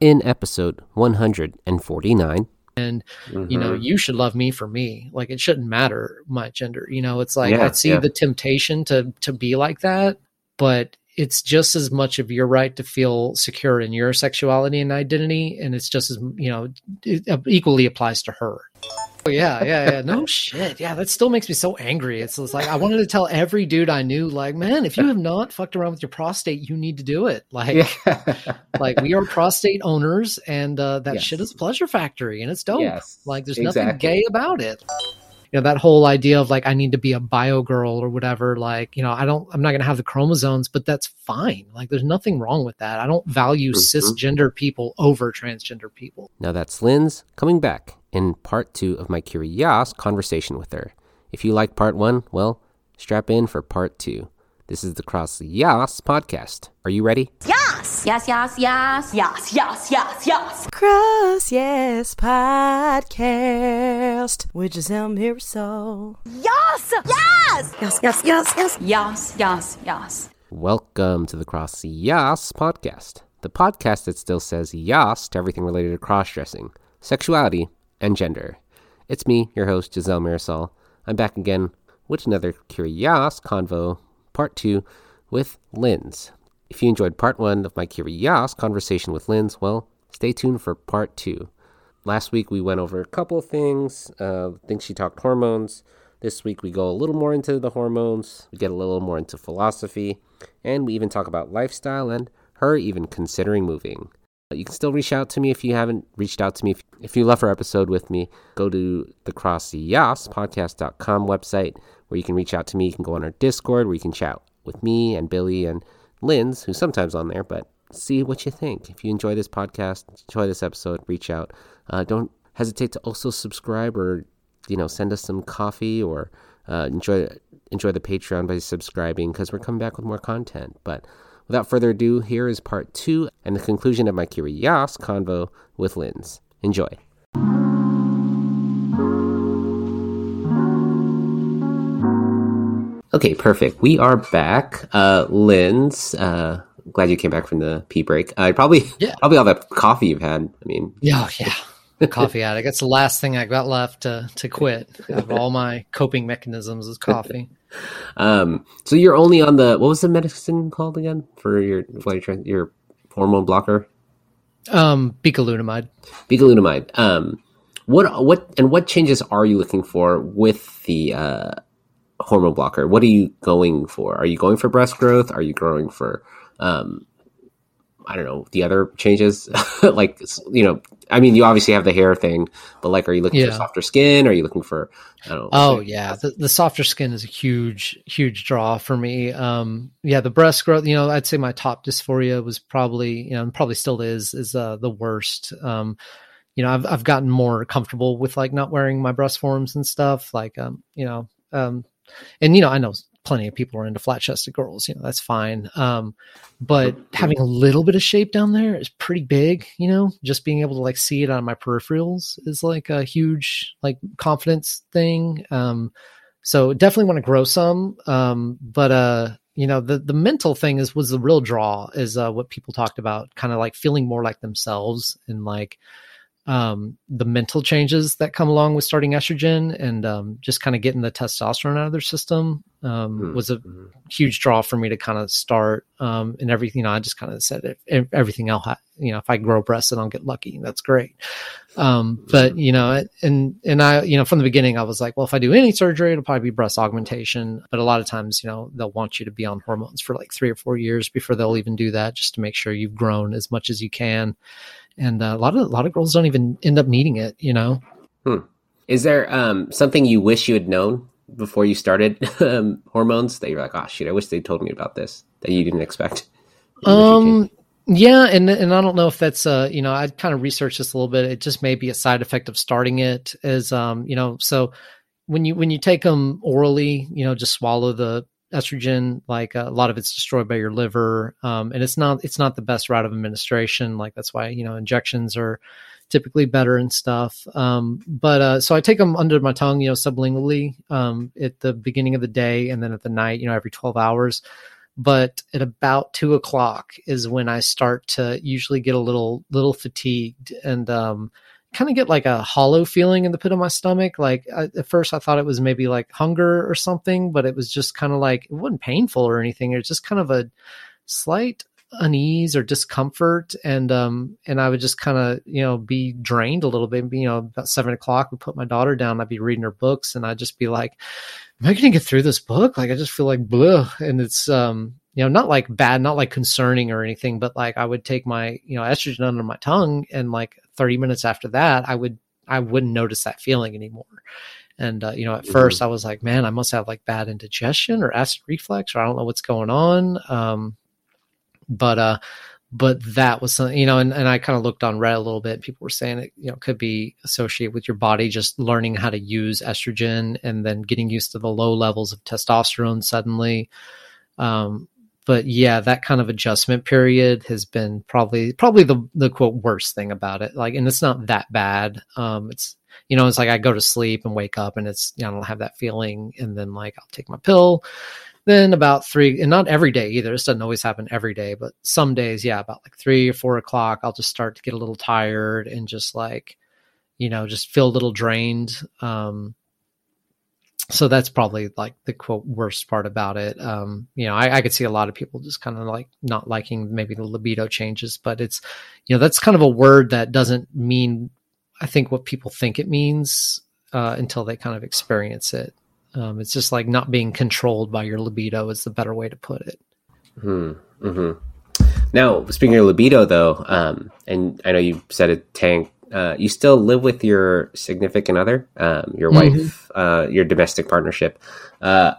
in episode 149. And you know, Mhm. you should love me for me. Like it shouldn't matter my gender. You know, it's like Yeah, I see yeah. the temptation to to be like that, but it's just as much of your right to feel secure in your sexuality and identity, and it's just as you know, it equally applies to her. Oh, yeah, yeah, yeah. No shit. Yeah, that still makes me so angry. It's, it's like I wanted to tell every dude I knew, like, man, if you have not fucked around with your prostate, you need to do it. Like, Yeah. like we are prostate owners, and uh, that Yes. shit is a pleasure factory, and it's dope. Yes, Like, there's nothing gay about it. You know that whole idea of like I need to be a bio girl or whatever. Like, you know, I don't. I'm not going to have the chromosomes, but that's fine. Like, there's nothing wrong with that. I don't value Mhm. cisgender people over transgender people. Now that's Linz coming back in part two of my curious conversation with her. If you like part one, well, strap in for part two. This is the Cross Yas podcast. Are you ready? Yas! Yes, yes, yes. Yas, yes, yes, yes. Cross Yes podcast Which with Giselle Mirasol. Yas! Yes! Yes, yes, yes, yes. Yas, yes, yes. Welcome to the Cross Yas podcast, the podcast that still says yas to everything related to cross dressing, sexuality, and gender. It's me, your host, Giselle Marisol. I'm back again with another Curious Convo, part two, with Linz. If you enjoyed part one of my Curious conversation with Linz, well, stay tuned for part two. Last week we went over a couple things. Uh, I think she talked hormones. This week we go a little more into the hormones. We get a little more into philosophy, and we even talk about lifestyle and her even considering moving. You can still reach out to me if you haven't reached out to me. If, if you love our episode with me, go to the podcast.com website where you can reach out to me. You can go on our Discord where you can chat with me and Billy and Linz, who's sometimes on there, but see what you think. If you enjoy this podcast, enjoy this episode, reach out. Uh, don't hesitate to also subscribe or you know send us some coffee or uh, enjoy enjoy the Patreon by subscribing because we're coming back with more content. But without further ado, here is part two and the conclusion of my curious convo with Linz. Enjoy. Okay, perfect. We are back. Uh, Linz, uh, glad you came back from the pee break. Uh, probably, Yeah. probably all that coffee you've had. I mean, Yeah, yeah. The coffee addict. That's the last thing I got left to to quit. Of all my coping mechanisms is coffee. Um, so you're only on the what was the medicine called again for your what you're your hormone blocker, Um, bicalutamide. bicalutamide. Um, what what and what changes are you looking for with the uh, hormone blocker? What are you going for? Are you going for breast growth? Are you going for um, I don't know the other changes like you know I mean you obviously have the hair thing, but like are you looking for softer skin? Are you looking for I don't know? Oh yeah, the, the softer skin is a huge, huge draw for me. Um, yeah, the breast growth. You know, I'd say my top dysphoria was probably, you know, and probably still is, is uh, the worst. Um, you know, I've I've gotten more comfortable with like not wearing my breast forms and stuff. Like, um, you know, um, and you know, I know plenty of people are into flat chested girls. You know, that's fine. Um, but having a little bit of shape down there is pretty big. You know, just being able to like see it on my peripherals is like a huge like confidence thing. Um, so definitely want to grow some. Um, but uh, you know, the the mental thing is was the real draw is uh, what people talked about, kind of like feeling more like themselves and like um, the mental changes that come along with starting estrogen and um, just kind of getting the testosterone out of their system um, Hmm. was a Mhm. huge draw for me to kind of start um, and everything. You know, I just kind of said if, if everything else, you know, if I grow breasts and I'll get lucky, that's great. Um, but you know, and and I, you know, from the beginning, I was like, well, if I do any surgery, it'll probably be breast augmentation. But a lot of times, you know, they'll want you to be on hormones for like three or four years before they'll even do that, just to make sure you've grown as much as you can. And uh, a lot of a lot of girls don't even end up needing it. You know, Is there um, something you wish you had known before you started um, hormones that you're like, oh shit, I wish they told me about this that you didn't expect? You wish you Um, yeah, and and I don't know if that's uh, you know, I'd kind of researched this a little bit. It just may be a side effect of starting it as um, you know, so when you when you take them orally, you know, just swallow the estrogen. Like uh, a lot of it's destroyed by your liver, um, and it's not it's not the best route of administration. Like that's why you know injections are typically better and stuff. Um, but uh, so I take them under my tongue, you know, sublingually um, at the beginning of the day and then at the night, you know, every twelve hours. but at about two o'clock is when I start to usually get a little little fatigued and um, kind of get like a hollow feeling in the pit of my stomach. Like I, at first, I thought it was maybe like hunger or something, but it was just kind of like it wasn't painful or anything. It was just kind of a slight unease or discomfort and um and i would just kind of you know be drained a little bit you know about seven o'clock we put my daughter down i'd be reading her books and i'd just be like am i gonna get through this book like i just feel like bleh. and it's um you know not like bad not like concerning or anything but like i would take my you know estrogen under my tongue and like 30 minutes after that i would i wouldn't notice that feeling anymore. And uh, you know at mm-hmm. first i was like man i must have like bad indigestion or acid reflux or i don't know what's going on. Um but uh but that was something you know and, and i kind of looked on reddit a little bit. People were saying it you know could be associated with your body just learning how to use estrogen and then getting used to the low levels of testosterone suddenly. Um but yeah that kind of adjustment period has been probably probably the the quote worst thing about it like and it's not that bad um it's you know it's like i go to sleep and wake up and it's you know, i don't have that feeling and then like i'll take my pill then about three, and not every day either. This doesn't always happen every day, but some days, yeah, about like three or four o'clock, I'll just start to get a little tired and just like, you know, just feel a little drained. Um, so that's probably like the quote worst part about it. Um, you know, I, I could see a lot of people just kind of like not liking maybe the libido changes, but it's, you know, that's kind of a word that doesn't mean, I think, what people think it means uh, until they kind of experience it. Um, it's just like not being controlled by your libido is the better way to put it. Hmm. Mm-hmm. Now, speaking of libido, though, um, and I know you said it, Tank. Uh, you still live with your significant other, um, your mm-hmm. wife, uh, your domestic partnership. Uh,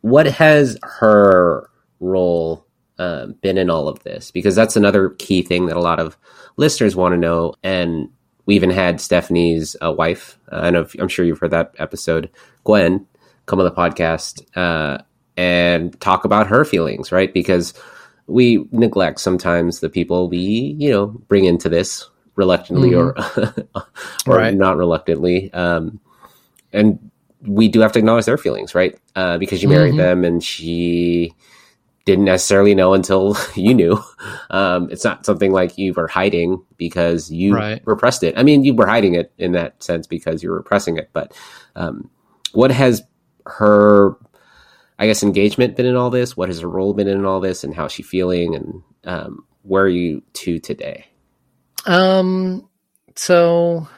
what has her role uh, been in all of this? Because that's another key thing that a lot of listeners want to know. And we even had Stephanie's uh, wife. Uh, I know I'm sure you've heard that episode, Gwen, come on the podcast uh, and talk about her feelings, right? Because we neglect sometimes the people we, you know, bring into this reluctantly mm-hmm. or or right. not reluctantly. Um, and we do have to acknowledge their feelings, right? Uh, because you married mm-hmm. them and she didn't necessarily know until you knew. Um, it's not something like you were hiding because you right. repressed it. I mean, you were hiding it in that sense because you were repressing it. But um, what has her I guess engagement been in all this? What has her role been in all this, and how's she feeling, and um, where are you to today? Um, so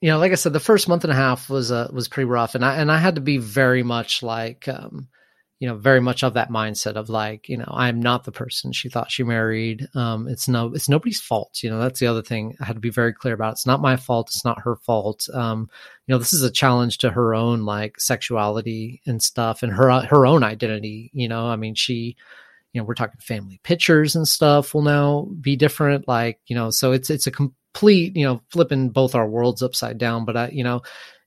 you know, like I said, the first month and a half was uh, was pretty rough, and I and I had to be very much like um, you know very much of that mindset of like you know i'm not the person she thought she married. Um it's no it's nobody's fault. You know that's the other thing i had to be very clear about. It's not my fault. It's not her fault. Um you know this is a challenge to her own like sexuality and stuff and her her own identity. You know i mean she you know we're talking family pictures and stuff will now be different like you know so it's it's a complete you know flipping both our worlds upside down but i you know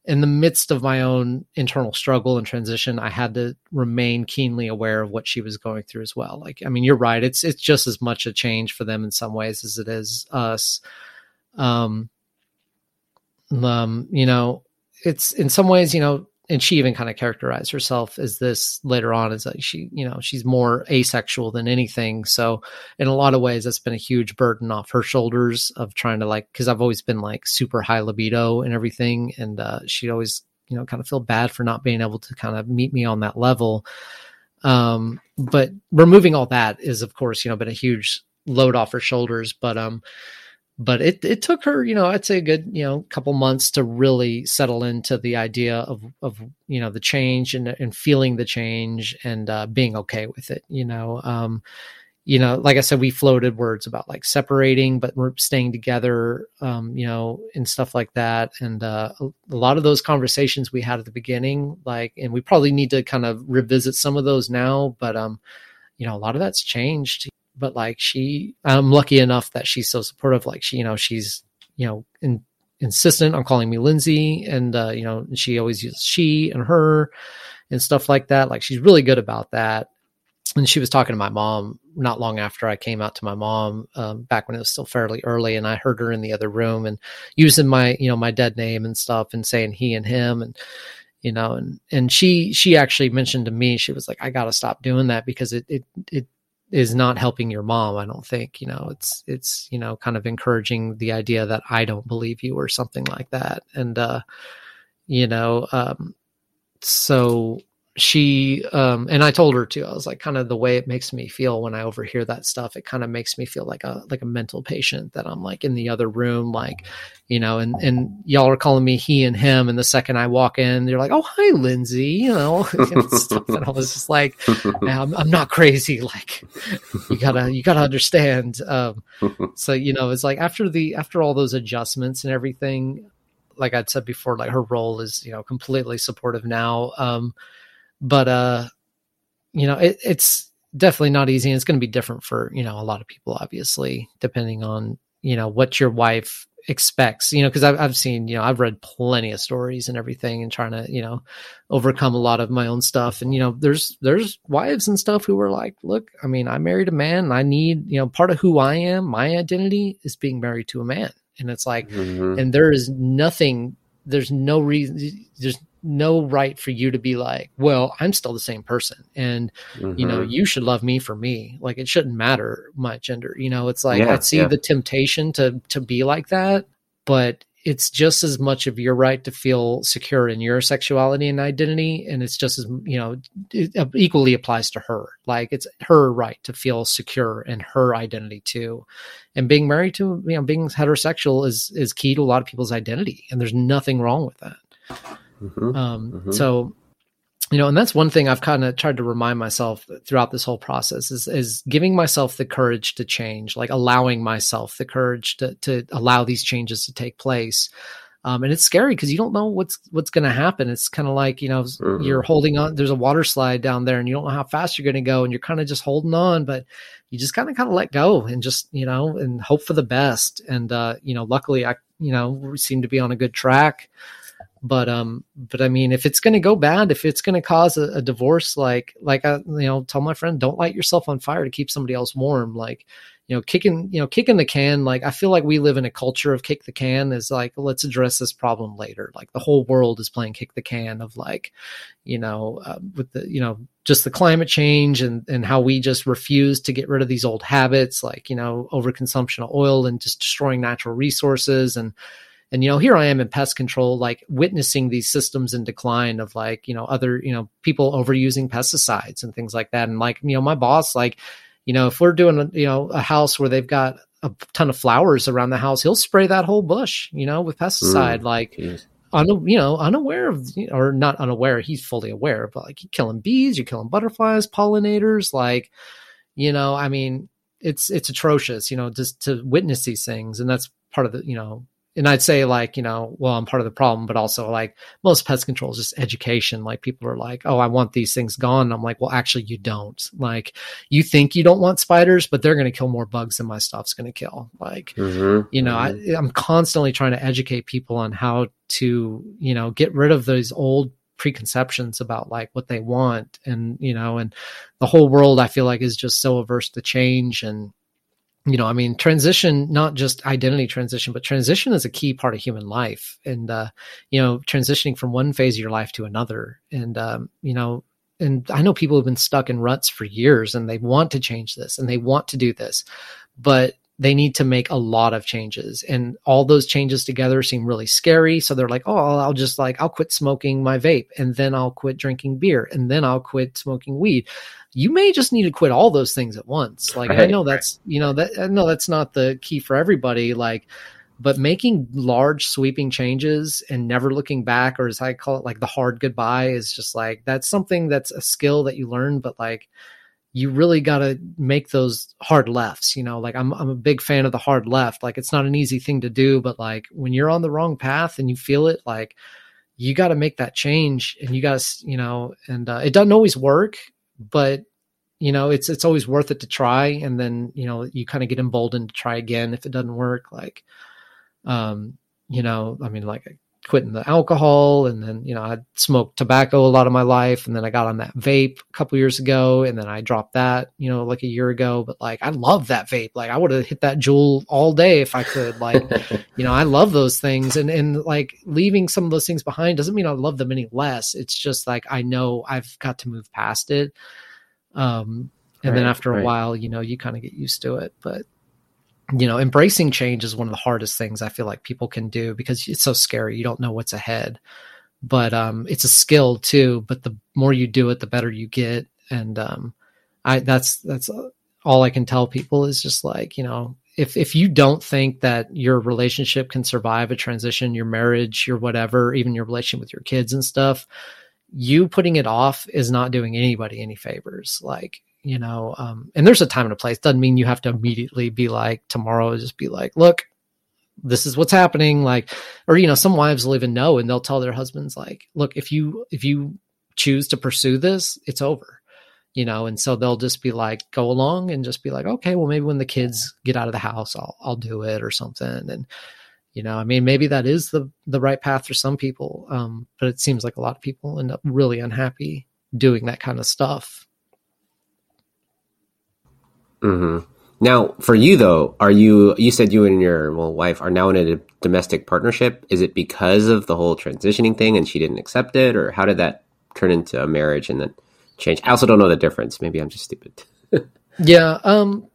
in the midst of my own internal struggle and transition, I had to remain keenly aware of what she was going through as well. Like, I mean, you're right. It's it's just as much a change for them in some ways as it is us. Um, um, you know, it's in some ways, you know, and she even kind of characterized herself as this later on as like she you know she's more asexual than anything. So in a lot of ways that's been a huge burden off her shoulders of trying to like because i've always been like super high libido and everything and uh, she'd always you know kind of feel bad for not being able to kind of meet me on that level. Um but removing all that is of course you know been a huge load off her shoulders but um but it it took her, you know, I'd say a good, you know, couple months to really settle into the idea of of you know the change and and feeling the change and uh, being okay with it. You know, um, you know, like I said, we floated words about like separating, but we're staying together, um, you know, and stuff like that. And uh, a, lot of those conversations we had at the beginning, like, and we probably need to kind of revisit some of those now, but um, you know, a lot of that's changed but like she, I'm lucky enough that she's so supportive. Like she, you know, she's, you know, in, insistent on calling me Lindsay and, uh, you know, she always uses she and her and stuff like that. Like she's really good about that. And she was talking to my mom not long after I came out to my mom, um, back when it was still fairly early, and I heard her in the other room and using my, you know, my dead name and stuff and saying he and him and you know, and and she she actually mentioned to me, she was like, I got to stop doing that because it it it is not helping your mom i don't think you know it's it's you know kind of encouraging the idea that i don't believe you or something like that. And uh you know um so she um and i told her too i was like kind of the way it makes me feel when i overhear that stuff it kind of makes me feel like a like a mental patient that i'm like in the other room like you know and and y'all are calling me he and him and the second i walk in you're like oh hi lindsay you know and, stuff. and i was just like I'm, I'm not crazy like you gotta you gotta understand um so you know it's like after the after all those adjustments and everything like i'd said before like her role is you know completely supportive now um but uh you know it, it's definitely not easy and it's going to be different for you know a lot of people obviously depending on you know what your wife expects you know because I've, I've seen you know i've read plenty of stories and everything and trying to you know overcome a lot of my own stuff and you know there's there's wives and stuff who are like look i mean i married a man and i need you know part of who i am my identity is being married to a man and it's like mm-hmm. and there is nothing there's no reason there's no right for you to be like, well, I'm still the same person and mm-hmm. you know, mm-hmm. you should love me for me. Like it shouldn't matter my gender. You know, it's like yeah, I see yeah. the temptation to to be like that, but it's just as much of your right to feel secure in your sexuality and identity and it's just as you know it equally applies to her like it's her right to feel secure in her identity too and being married to you know being heterosexual is is key to a lot of people's identity and there's nothing wrong with that Mm-hmm. Um, mm-hmm. So, you know, and that's one thing I've kind of tried to remind myself throughout this whole process is is giving myself the courage to change, like allowing myself the courage to to allow these changes to take place. Um, and it's scary because you don't know what's what's going to happen. It's kind of like you know mm-hmm. you're holding on. There's a water slide down there, and you don't know how fast you're going to go, and you're kind of just holding on, but you just kind of kind of let go and just you know and hope for the best. And uh, you know, luckily I you know we seem to be on a good track but um but i mean if it's going to go bad if it's going to cause a, a, divorce like like i you know tell my friend don't light yourself on fire to keep somebody else warm. Like you know kicking you know kicking the can like i feel like we live in a culture of kick the can is like let's address this problem later. Like the whole world is playing kick the can of like you know uh, with the you know just the climate change and and how we just refuse to get rid of these old habits like you know overconsumption of oil and just destroying natural resources and and you know here i am in pest control like witnessing these systems in decline of like you know other you know people overusing pesticides and things like that and like you know my boss like you know if we're doing a, you know a house where they've got a ton of flowers around the house he'll spray that whole bush you know with pesticide mm, like geez. Un, you know unaware of or not unaware he's fully aware but like you're killing bees you're killing butterflies pollinators like you know i mean it's it's atrocious you know just to witness these things and that's part of the you know and I'd say like, you know, well, I'm part of the problem, but also like most pest control is just education. Like people are like, oh, I want these things gone. I'm like, well, actually you don't. Like you think you don't want spiders, but they're going to kill more bugs than my stuff's going to kill. Like, mm-hmm. you know, mm-hmm. I, I'm constantly trying to educate people on how to, you know, get rid of those old preconceptions about like what they want and you know and the whole world i feel like is just so averse to change and you know, I mean, transition, not just identity transition, but transition is a key part of human life. And, uh, you know, transitioning from one phase of your life to another. And, um, you know, and I know people have been stuck in ruts for years and they want to change this and they want to do this, but they need to make a lot of changes. And all those changes together seem really scary. So they're like oh i'll just like i'll quit smoking my vape and then i'll quit drinking beer and then i'll quit smoking weed. You may just need to quit all those things at once. Like right, i know that's right. you know that i know that's not the key for everybody like but making large sweeping changes and never looking back or as i call it like the hard goodbye is just like that's something that's a skill that you learn but like you really got to make those hard lefts you know like I'm, I'm a big fan of the hard left like it's not an easy thing to do but like when you're on the wrong path and you feel it like you got to make that change and you got to you know and uh, it doesn't always work but you know it's it's always worth it to try and then you know you kind of get emboldened to try again if it doesn't work like um you know i mean like quitting the alcohol and then you know i smoked tobacco a lot of my life and then i got on that vape a couple years ago and then i dropped that you know like a year ago. But like i love that vape. Like i would have hit that Juul all day if i could. Like you know i love those things. And and like leaving some of those things behind doesn't mean i love them any less. It's just like i know i've got to move past it. Um and right, then after a right. while you know you kind of get used to it. But you know, embracing change is one of the hardest things I feel like people can do because it's so scary. You don't know what's ahead. But um, it's a skill too. But the more you do it, the better you get. And um, I that's that's all I can tell people is just like you know if if you don't think that your relationship can survive a transition, your marriage, your whatever, even your relationship with your kids and stuff, you putting it off is not doing anybody any favors. Like you know um, and there's a time and a place. Doesn't mean you have to immediately be like tomorrow just be like look this is what's happening like or you know some wives will even know and they'll tell their husbands like look if you if you choose to pursue this it's over you know and so they'll just be like go along and just be like okay well maybe when the kids get out of the house i'll i'll do it or something and you know i mean maybe that is the the right path for some people um but it seems like a lot of people end up really unhappy doing that kind of stuff Mm-hmm. Now, for you though, are you? You said you and your well wife are now in a domestic partnership. Is it because of the whole transitioning thing, and she didn't accept it, or how did that turn into a marriage and then change? I also don't know the difference. Maybe I'm just stupid. yeah. Um.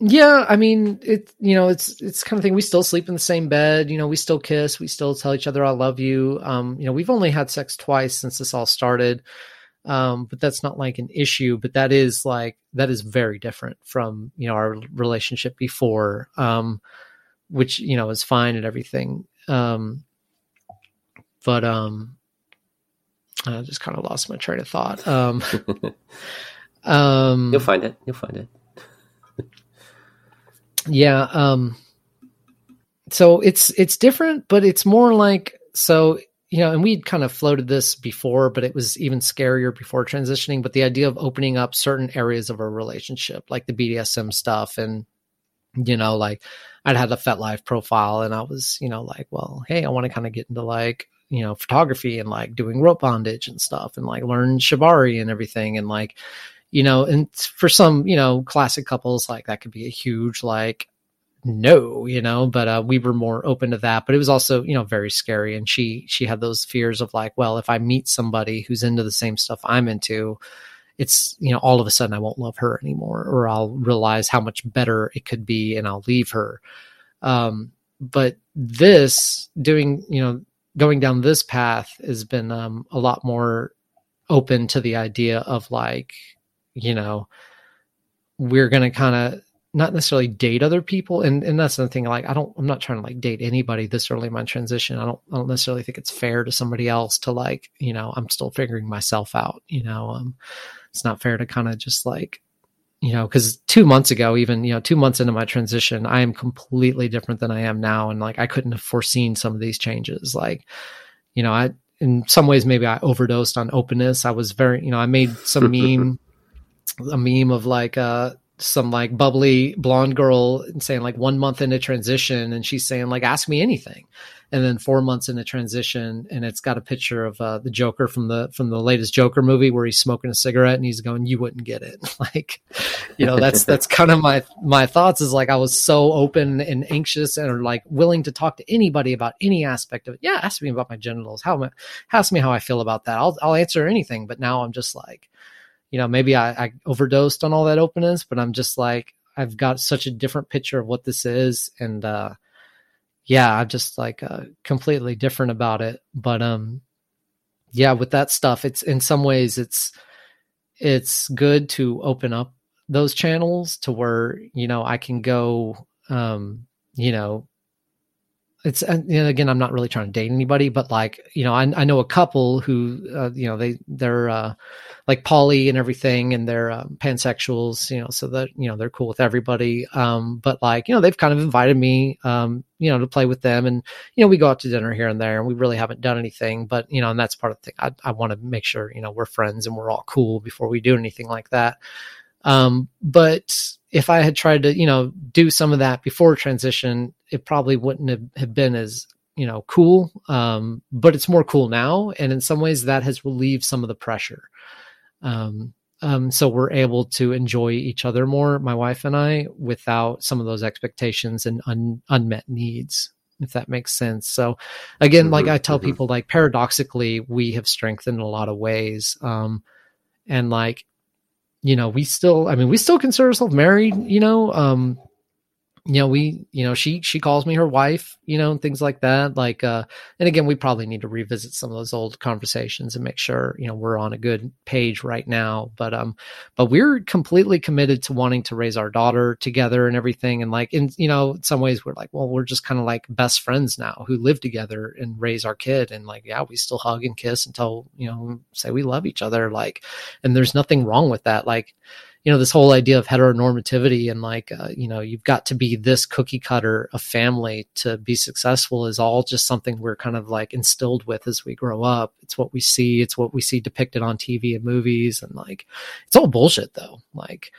Yeah. I mean, it. You know, it's it's kind of thing. We still sleep in the same bed. You know, we still kiss. We still tell each other I love you. Um. You know, we've only had sex twice since this all started um, but that's not like an issue. But that is like that is very different from you know our relationship before, um, which you know is fine and everything. Um, but um, I just kind of lost my train of thought. Um, um, You'll find it. You'll find it. yeah. Um, so it's it's different, but it's more like so you know, and we'd kind of floated this before, but it was even scarier before transitioning. But the idea of opening up certain areas of a relationship, like the BDSM stuff, and you know, like I'd had a FetLife profile, and I was, you know, like, well, hey, I want to kind of get into like, you know, photography and like doing rope bondage and stuff, and like learn shibari and everything, and like, you know, and for some, you know, classic couples, like that could be a huge like no you know but uh, we were more open to that but it was also you know very scary and she she had those fears of like well if i meet somebody who's into the same stuff i'm into it's you know all of a sudden i won't love her anymore or i'll realize how much better it could be and i'll leave her. Um but this doing you know going down this path has been um a lot more open to the idea of like you know we're going to kind of not necessarily date other people. And and that's the thing like i don't i'm not trying to like date anybody this early in my transition. I don't i don't necessarily think it's fair to somebody else to like you know i'm still figuring myself out you know um it's not fair to kind of just like you know because two months ago even you know two months into my transition i am completely different than i am now. And like i couldn't have foreseen some of these changes. Like you know i in some ways maybe i overdosed on openness. I was very you know i made some meme a meme of like uh some like bubbly blonde girl and saying like one month in into transition and she's saying like ask me anything. And then four months in into transition and it's got a picture of uh, the joker from the from the latest joker movie where he's smoking a cigarette and he's going you wouldn't get it. Like you know that's that's kind of my my thoughts is like i was so open and anxious and like willing to talk to anybody about any aspect of it. Yeah ask me about my genitals. How ask me how i feel about that. I'll i'll answer anything. But now i'm just like you know, maybe I, I overdosed on all that openness, but I'm just like, I've got such a different picture of what this is. And, uh, yeah, I'm just like, uh, completely different about it. But, um, yeah, with that stuff, it's in some ways, it's, it's good to open up those channels to where, you know, I can go, um, you know, it's and again i'm not really trying to date anybody but like you know i, I know a couple who uh, you know they they're uh, like poly and everything and they're um, pansexuals you know so that you know they're cool with everybody um, but like you know they've kind of invited me um, you know to play with them and you know we go out to dinner here and there and we really haven't done anything but you know and that's part of the thing i, I want to make sure you know we're friends and we're all cool before we do anything like that um, but if I had tried to, you know, do some of that before transition, it probably wouldn't have, have been as you know cool um but it's more cool now. And in some ways that has relieved some of the pressure. Um um so we're able to enjoy each other more my wife and i without some of those expectations and un- unmet needs if that makes sense. So again mm-hmm, like i tell mm-hmm. people like paradoxically we have strengthened in a lot of ways. Um and like you know we still i mean we still consider ourselves married you know um you know we you know she she calls me her wife you know and things like that like uh and again we probably need to revisit some of those old conversations and make sure you know we're on a good page right now but um but we're completely committed to wanting to raise our daughter together and everything and like in you know in some ways we're like well we're just kind of like best friends now who live together and raise our kid and like yeah we still hug and kiss until you know say we love each other like and there's nothing wrong with that like you know this whole idea of heteronormativity and like uh, you know you've got to be this cookie cutter of family to be successful is all just something we're kind of like instilled with as we grow up. It's what we see. It's what we see depicted on tv and movies. And like it's all bullshit though. Like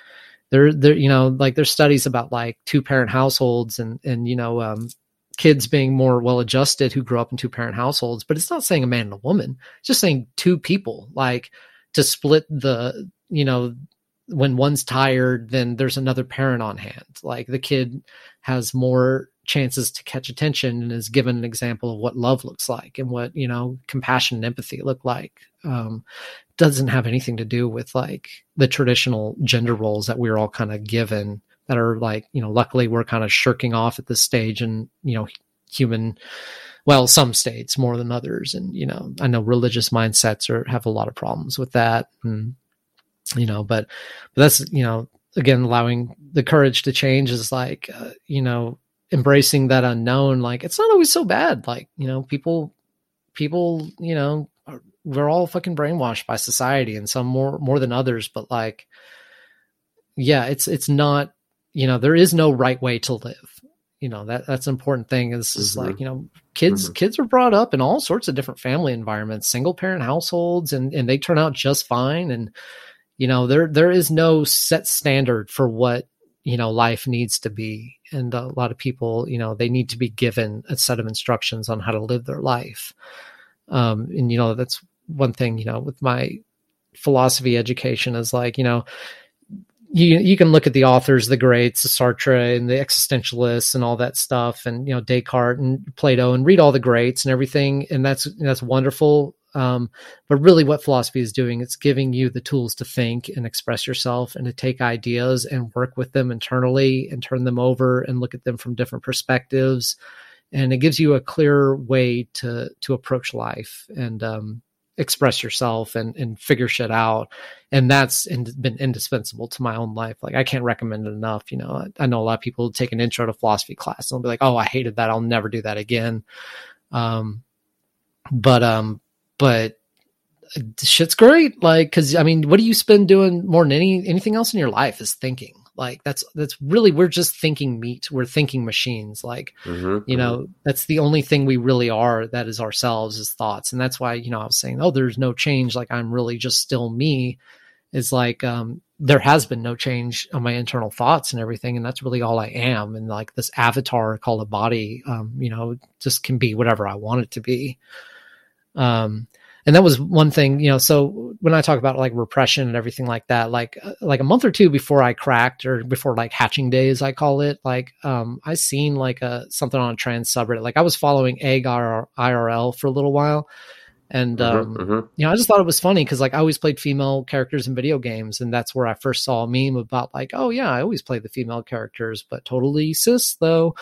there there you know like there's studies about like two parent households and and you know um kids being more well adjusted who grew up in two parent households. But it's not saying a man and a woman. It's just saying two people. Like to split the you know when one's tired, then there's another parent on hand. Like the kid has more chances to catch attention and is given an example of what love looks like and what you know compassion and empathy look like. Um, doesn't have anything to do with like the traditional gender roles that we're all kind of given that are like you know luckily we're kind of shirking off at this stage and you know human well some states more than others. And you know i know religious mindsets are have a lot of problems with that. And you know but, but that's you know again allowing the courage to change is like uh, you know embracing that unknown like it's not always so bad like you know people people you know are, we're all fucking brainwashed by society and some more more than others but like yeah it's it's not you know there is no right way to live you know that that's an important thing is mm-hmm. is like you know kids mm-hmm. kids are brought up in all sorts of different family environments single parent households and and they turn out just fine and you know there there is no set standard for what you know life needs to be. And a lot of people you know they need to be given a set of instructions on how to live their life. Um and you know that's one thing you know with my philosophy education is like you know you you can look at the authors, the greats, the Sartre and the existentialists and all that stuff, and you know Descartes and Plato, and read all the greats and everything, and that's that's wonderful. Um, but really, what philosophy is doing, it's giving you the tools to think and express yourself and to take ideas and work with them internally and turn them over and look at them from different perspectives. And it gives you a clear way to to approach life and um, express yourself and and figure shit out. And that's in, been indispensable to my own life. Like I can't recommend it enough. You know, I, I know a lot of people take an intro to philosophy class and they'll be like, "Oh, I hated that. I'll never do that again." Um, but um, but shit's great. Like, cause I mean, what do you spend doing more than any, anything else in your life is thinking. Like that's, that's really, we're just thinking meat. We're thinking machines. Like, mm-hmm, you know, mm-hmm. that's the only thing we really are that is ourselves is thoughts. And that's why, you know, I was saying, oh, there's no change. Like I'm really just still me is like, um, there has been no change on my internal thoughts and everything. And that's really all I am. And like this avatar called a body, um, you know, just can be whatever I want it to be. Um, and that was one thing, you know. So when I talk about like repression and everything like that, like uh, like a month or two before I cracked, or before like hatching days, I call it, like um, I seen like a something on a trans subreddit. Like I was following Egg IRL for a little while, and mm-hmm, um, mm-hmm. you know, I just thought it was funny because like I always played female characters in video games, and that's where I first saw a meme about like, oh yeah, I always play the female characters, but totally cis though.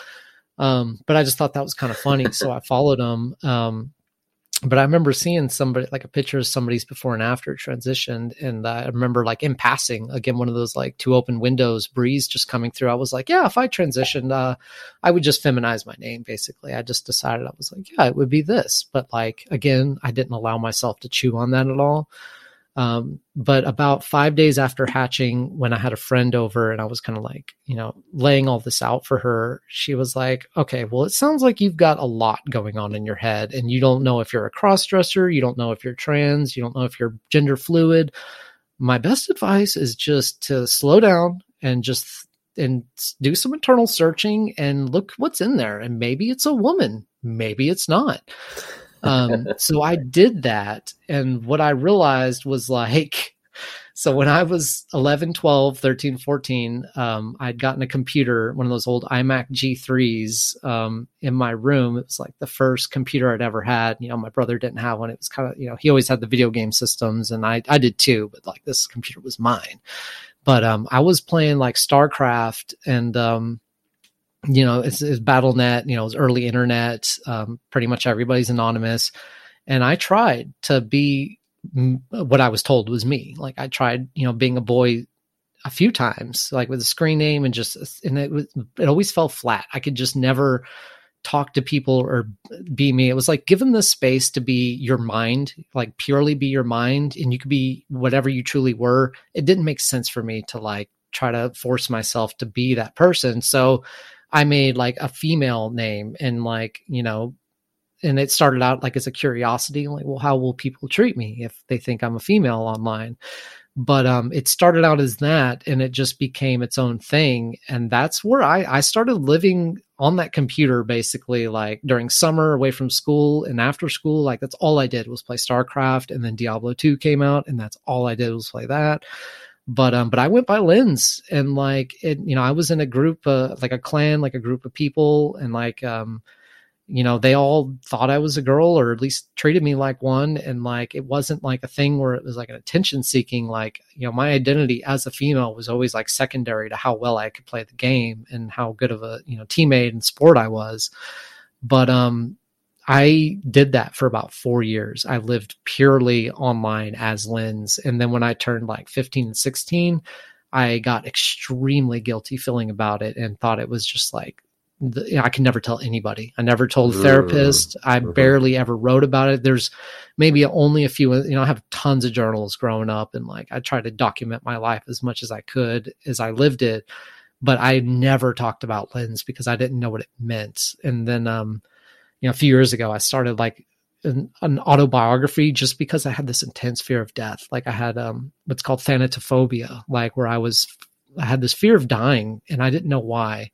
Um, but I just thought that was kind of funny, so I followed them. Um, but I remember seeing somebody like a picture of somebody's before and after transitioned, and I remember like in passing again one of those like two open windows breeze just coming through. I was like, yeah, if I transitioned, uh, I would just feminize my name. Basically, I just decided I was like, yeah, it would be this. But like again, I didn't allow myself to chew on that at all. Um, but about five days after hatching, when I had a friend over and I was kind of like, you know, laying all this out for her, she was like, okay, well, it sounds like you've got a lot going on in your head and you don't know if you're a cross dresser, you don't know if you're trans, you don't know if you're gender fluid. My best advice is just to slow down and just and do some internal searching and look what's in there and maybe it's a woman maybe it's not um, so i did that and what i realized was like so when I was 11, 12, 13, 14, um, I'd gotten a computer, one of those old iMac G3s um, in my room. It was like the first computer I'd ever had. You know, my brother didn't have one. It was kind of, you know, he always had the video game systems and I, I did too, but like this computer was mine. But um, I was playing like StarCraft and, um, you know, it's, it's Battle.net, you know, it's early internet. Um, pretty much everybody's anonymous. And I tried to be what I was told was me. Like I tried, you know, being a boy a few times, like with a screen name and just, and it was, it always fell flat. I could just never talk to people or be me. It was like given the space to be your mind, like purely be your mind, and you could be whatever you truly were. It didn't make sense for me to like try to force myself to be that person. So I made like a female name and like, you know, and it started out like as a curiosity like well how will people treat me if they think i'm a female online? But um, it started out as that and it just became its own thing. And that's where I, I started living on that computer basically like during summer away from school and after school. Like that's all i did was play starcraft and then diablo 2 came out and that's all i did was play that but um but i went by Linz and like it you know i was in a group uh, like a clan like a group of people and like um you know, they all thought I was a girl or at least treated me like one. And like, it wasn't like a thing where it was like an attention seeking, like, you know, my identity as a female was always like secondary to how well I could play the game and how good of a, you know, teammate and sport I was. But, um, I did that for about four years. I lived purely online as Linz. And then when I turned like 15 and 16, I got extremely guilty feeling about it and thought it was just like the, you know, I can never tell anybody. I never told a therapist. I mm-hmm. barely ever wrote about it. There's maybe only a few, you know, I have tons of journals growing up and like I tried to document my life as much as I could as I lived it. But I never talked about Linz because I didn't know what it meant. And then, um, you know, a few years ago, I started like an, an, autobiography just because I had this intense fear of death. Like I had um, what's called thanatophobia, like where I was, I had this fear of dying and I didn't know why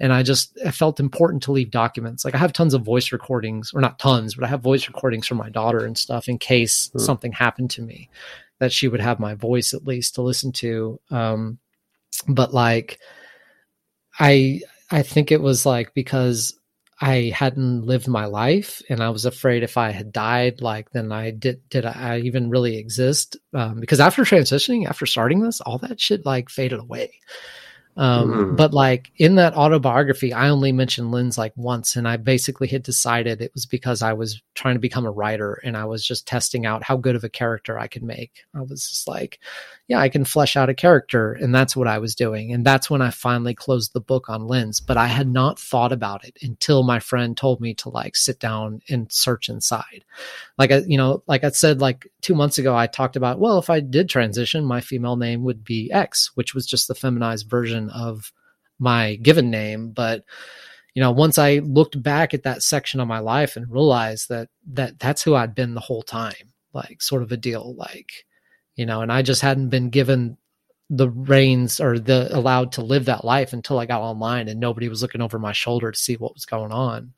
and I just I felt important to leave documents. Like I have tons of voice recordings, or not tons, but I have voice recordings from my daughter and stuff in case mm. something happened to me, that she would have my voice at least to listen to. Um, but like, I I think it was like because I hadn't lived my life, and I was afraid if I had died, like then I did did I even really exist? Um, because after transitioning, after starting this, all that shit like faded away. Um, mm-hmm. But like in that autobiography, I only mentioned Linz like once, and I basically had decided it was because I was trying to become a writer and I was just testing out how good of a character I could make. I was just like, yeah, I can flesh out a character. And that's what I was doing. And that's when I finally closed the book on Linz. But I had not thought about it until my friend told me to like sit down and search inside. Like, I, you know, like I said, like two months ago, I talked about, well, if I did transition, my female name would be X, which was just the feminized version of my given name. But, you know, once I looked back at that section of my life and realized that that that's who I'd been the whole time, like sort of a deal, like, you know, and I just hadn't been given the reins or the allowed to live that life until I got online and nobody was looking over my shoulder to see what was going on.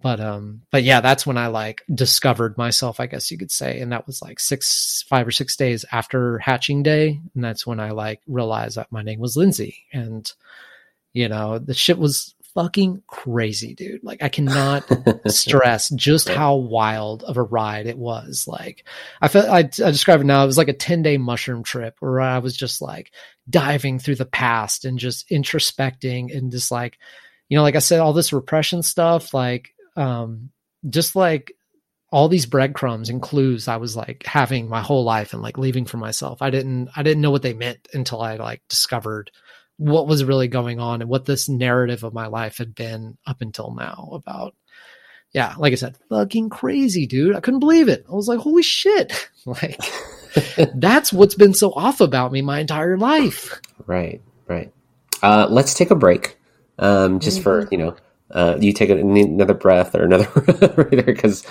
But um but yeah, that's when I like discovered myself, I guess you could say. And that was like six five or six days after hatching day. And that's when I like realized that my name was Lindsay. And you know, the shit was fucking crazy, dude. Like I cannot stress just how wild of a ride it was. Like I felt I, I describe it now. It was like a 10 day mushroom trip where I was just like diving through the past and just introspecting and just like, you know, like I said, all this repression stuff, like, um, just like all these breadcrumbs and clues I was like having my whole life and like leaving for myself. I didn't, I didn't know what they meant until I like discovered what was really going on and what this narrative of my life had been up until now about yeah like i said fucking crazy dude i couldn't believe it i was like holy shit like that's what's been so off about me my entire life right right uh, let's take a break um, just mm-hmm. for you know uh, you take another breath or another breather because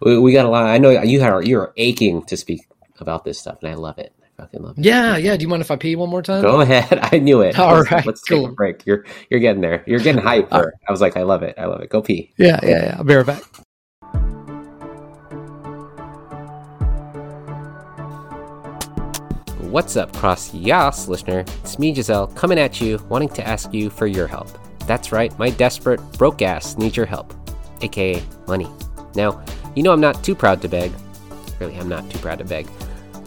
we, we, got a lot. I know you are you're aching to speak about this stuff, and I love it. Fucking love it. Yeah, yeah. Do you mind if I pee one more time? Go ahead. I knew it. All let's, right, let's take a break. You're you're getting there. You're getting hype uh, for. I was like, I love it. I love it. Go pee. Yeah, yeah, yeah. I'll be right back. What's up, Cross Yas listener? It's me, Giselle, coming at you, wanting to ask you for your help. That's right, my desperate, broke ass needs your help, aka money. Now, you know I'm not too proud to beg. Really, I'm not too proud to beg.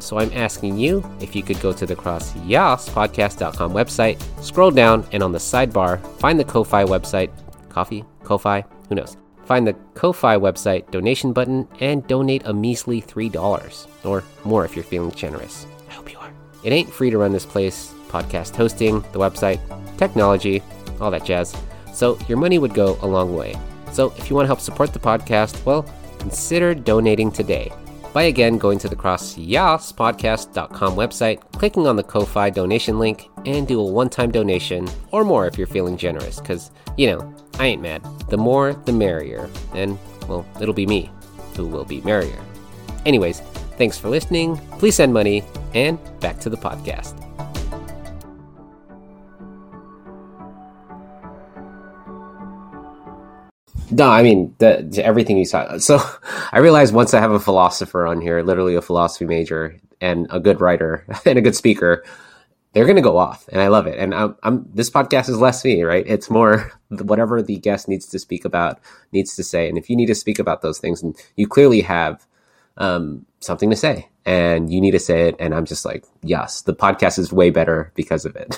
So I'm asking you if you could go to the CrossYasPodcast.com website, scroll down, and on the sidebar, find the Ko-Fi website. Coffee? Ko-Fi? Who knows? Find the Ko-Fi website donation button and donate a measly $3 or more if you're feeling generous. I hope you are. It ain't free to run this place, podcast hosting, the website, technology, all that jazz. So your money would go a long way. So if you want to help support the podcast, well, consider donating today by again going to the CrossYasPodcast.com website, clicking on the Ko-Fi donation link, and do a one-time donation or more if you're feeling generous, because, you know, I ain't mad. The more, the merrier. And, well, it'll be me who will be merrier. Anyways, thanks for listening. Please send money, and back to the podcast. No, I mean the, everything you saw. So I realized once I have a philosopher on here, literally a philosophy major and a good writer and a good speaker, they're going to go off, and I love it. And I'm, I'm this podcast is less me, right? It's more whatever the guest needs to speak about, needs to say. And if you need to speak about those things, and you clearly have um, something to say, and you need to say it, and I'm just like, yes, the podcast is way better because of it.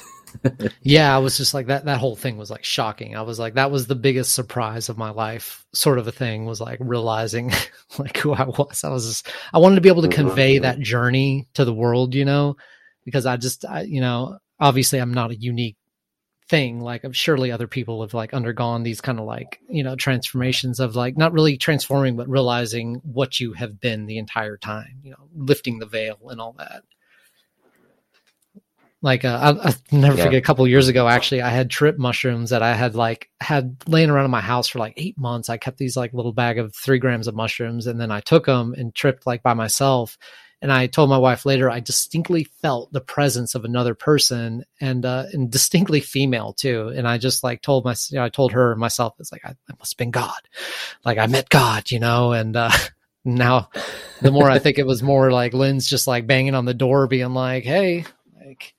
Yeah, I was just like that. That whole thing was like shocking. I was like, that was the biggest surprise of my life, sort of a thing. Was like realizing like who I was. I was just, I wanted to be able to mm-hmm. convey that journey to the world, you know, because I just, I, you know, obviously I'm not a unique thing. Like, I'm surely other people have like undergone these kind of like, you know, transformations of like not really transforming, but realizing what you have been the entire time. You know, lifting the veil and all that like uh, I, I never Yeah. forget a couple years ago actually i had trip mushrooms that i had like had laying around in my house for like eight months. I kept these like little bag of three grams of mushrooms and then i took them and tripped like by myself. And i told my wife later i distinctly felt the presence of another person and uh and distinctly female too. And i just like told my you know, i told her myself it's like I, I must have been god. Like i met god you know? And uh now the more i think it was more like Linz just like banging on the door being like hey like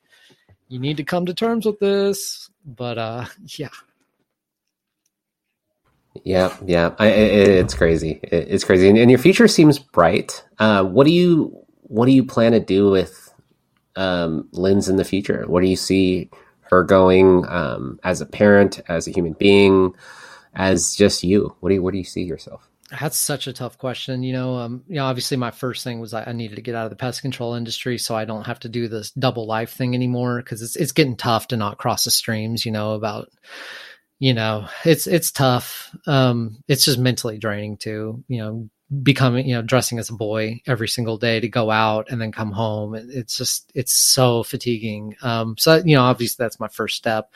you need to come to terms with this but uh yeah Yeah, yeah, I, it, it's crazy. It, it's crazy, and, and your future seems bright. Uh, what do you What do you plan to do with um, Linz in the future? What do you see her going um, as a parent, as a human being, as just you? What do you What do you see yourself? That's such a tough question. You know um you know obviously my first thing was I, I needed to get out of the pest control industry so i don't have to do this double life thing anymore because it's it's getting tough to not cross the streams you know about you know it's it's tough. Um it's just mentally draining too you know becoming you know dressing as a boy every single day to go out and then come home. It's just it's so fatiguing. Um so you know obviously that's my first step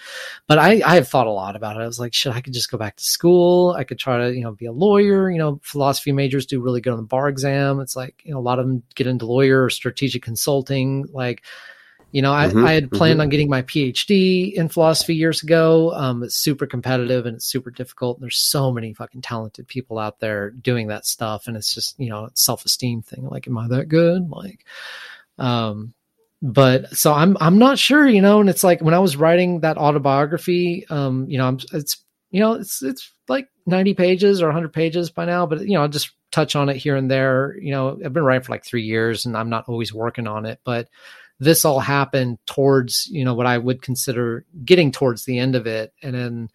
but i i have thought a lot about it. I was like shit i could just go back to school. I could try to you know be a lawyer. You know philosophy majors do really good on the bar exam. It's like you know a lot of them get into lawyer or strategic consulting. Like you know, I, Mhm, I had planned mhm. on getting my PhD in philosophy years ago. Um, it's super competitive and it's super difficult. And there's so many fucking talented people out there doing that stuff. And it's just, you know, self esteem thing. Like, am I that good? Like, um, but so I'm, I'm not sure, you know, and it's like when I was writing that autobiography, um, you know, I'm, it's, you know, it's, it's like 90 pages or 100 pages by now, but, you know, I'll just touch on it here and there. You know, I've been writing for like three years and I'm not always working on it, but this all happened towards you know what i would consider getting towards the end of it. And then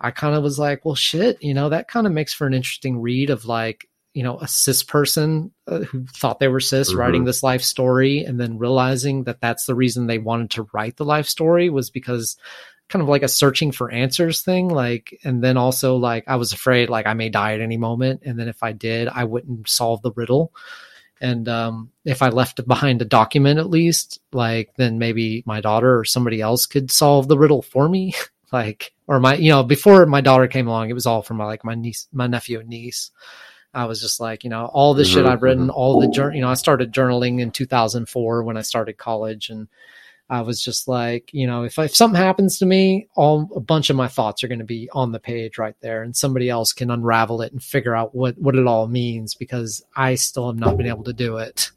i kind of was like well shit you know that kind of makes for an interesting read of like you know a cis person uh, who thought they were cis Mhm. writing this life story and then realizing that that's the reason they wanted to write the life story was because kind of like a searching for answers thing like and then also like i was afraid like i may die at any moment. And then if i did i wouldn't solve the riddle and um, if I left behind a document at least, like then maybe my daughter or somebody else could solve the riddle for me. like, or my, you know, before my daughter came along, it was all from my, like my niece, my nephew and niece. I was just like, you know, all the shit Mhm, I've written, all the jour- you know, I started journaling in 2004 when I started college, and I was just like, you know, if, if something happens to me, all a bunch of my thoughts are going to be on the page right there, and somebody else can unravel it and figure out what what it all means because I still have not been able to do it.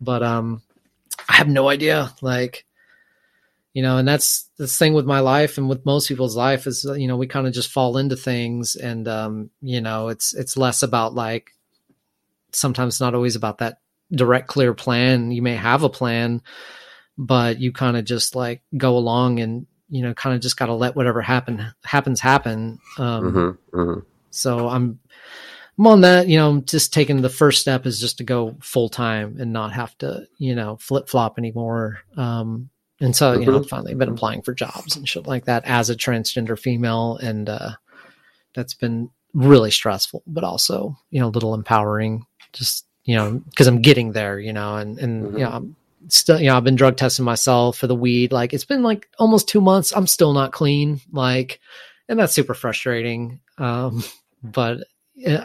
But um, I have no idea, like you know and that's the thing with my life and with most people's life is you know we kind of just fall into things and um you know it's it's less about like sometimes not always about that direct clear plan you may have a plan but you kind of just like go along and you know kind of just got to let whatever happen happens happen um hmm hmm so i'm i'm on that you know just taking the first step is just to go full time and not have to you know flip flop anymore um and so you know Mhm. finally been applying for jobs and shit like that as a transgender female and uh that's been really stressful but also you know a little empowering just you know because i'm getting there you know and and Mhm. you know i'm still you know i've been drug testing myself for the weed like it's been like almost two months. I'm still not clean like and that's super frustrating um but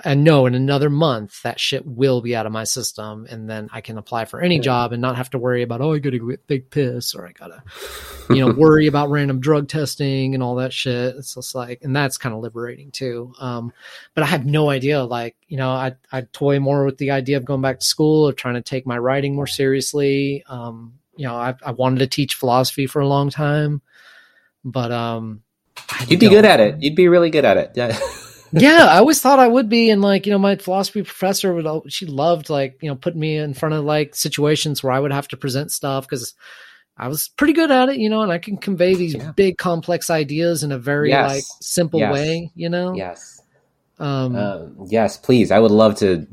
I know in another month that shit will be out of my system, and then I can apply for any job and not have to worry about oh I gotta go get big piss or I gotta you know worry about random drug testing and all that shit. It's just like, and that's kind of liberating too. Um, but I have no idea. Like you know, I I toy more with the idea of going back to school or trying to take my writing more seriously. Um, you know, I I wanted to teach philosophy for a long time, but um. I You'd be good at it. You'd be really good at it. Yeah. yeah, I always thought I would be, and like you know, my philosophy professor would she loved like you know putting me in front of like situations where I would have to present stuff because I was pretty good at it, you know, and I can convey these Yeah. big complex ideas in a very Yes. like simple Yes. way, you know. yes. Um, Um, yes, please. I would love to.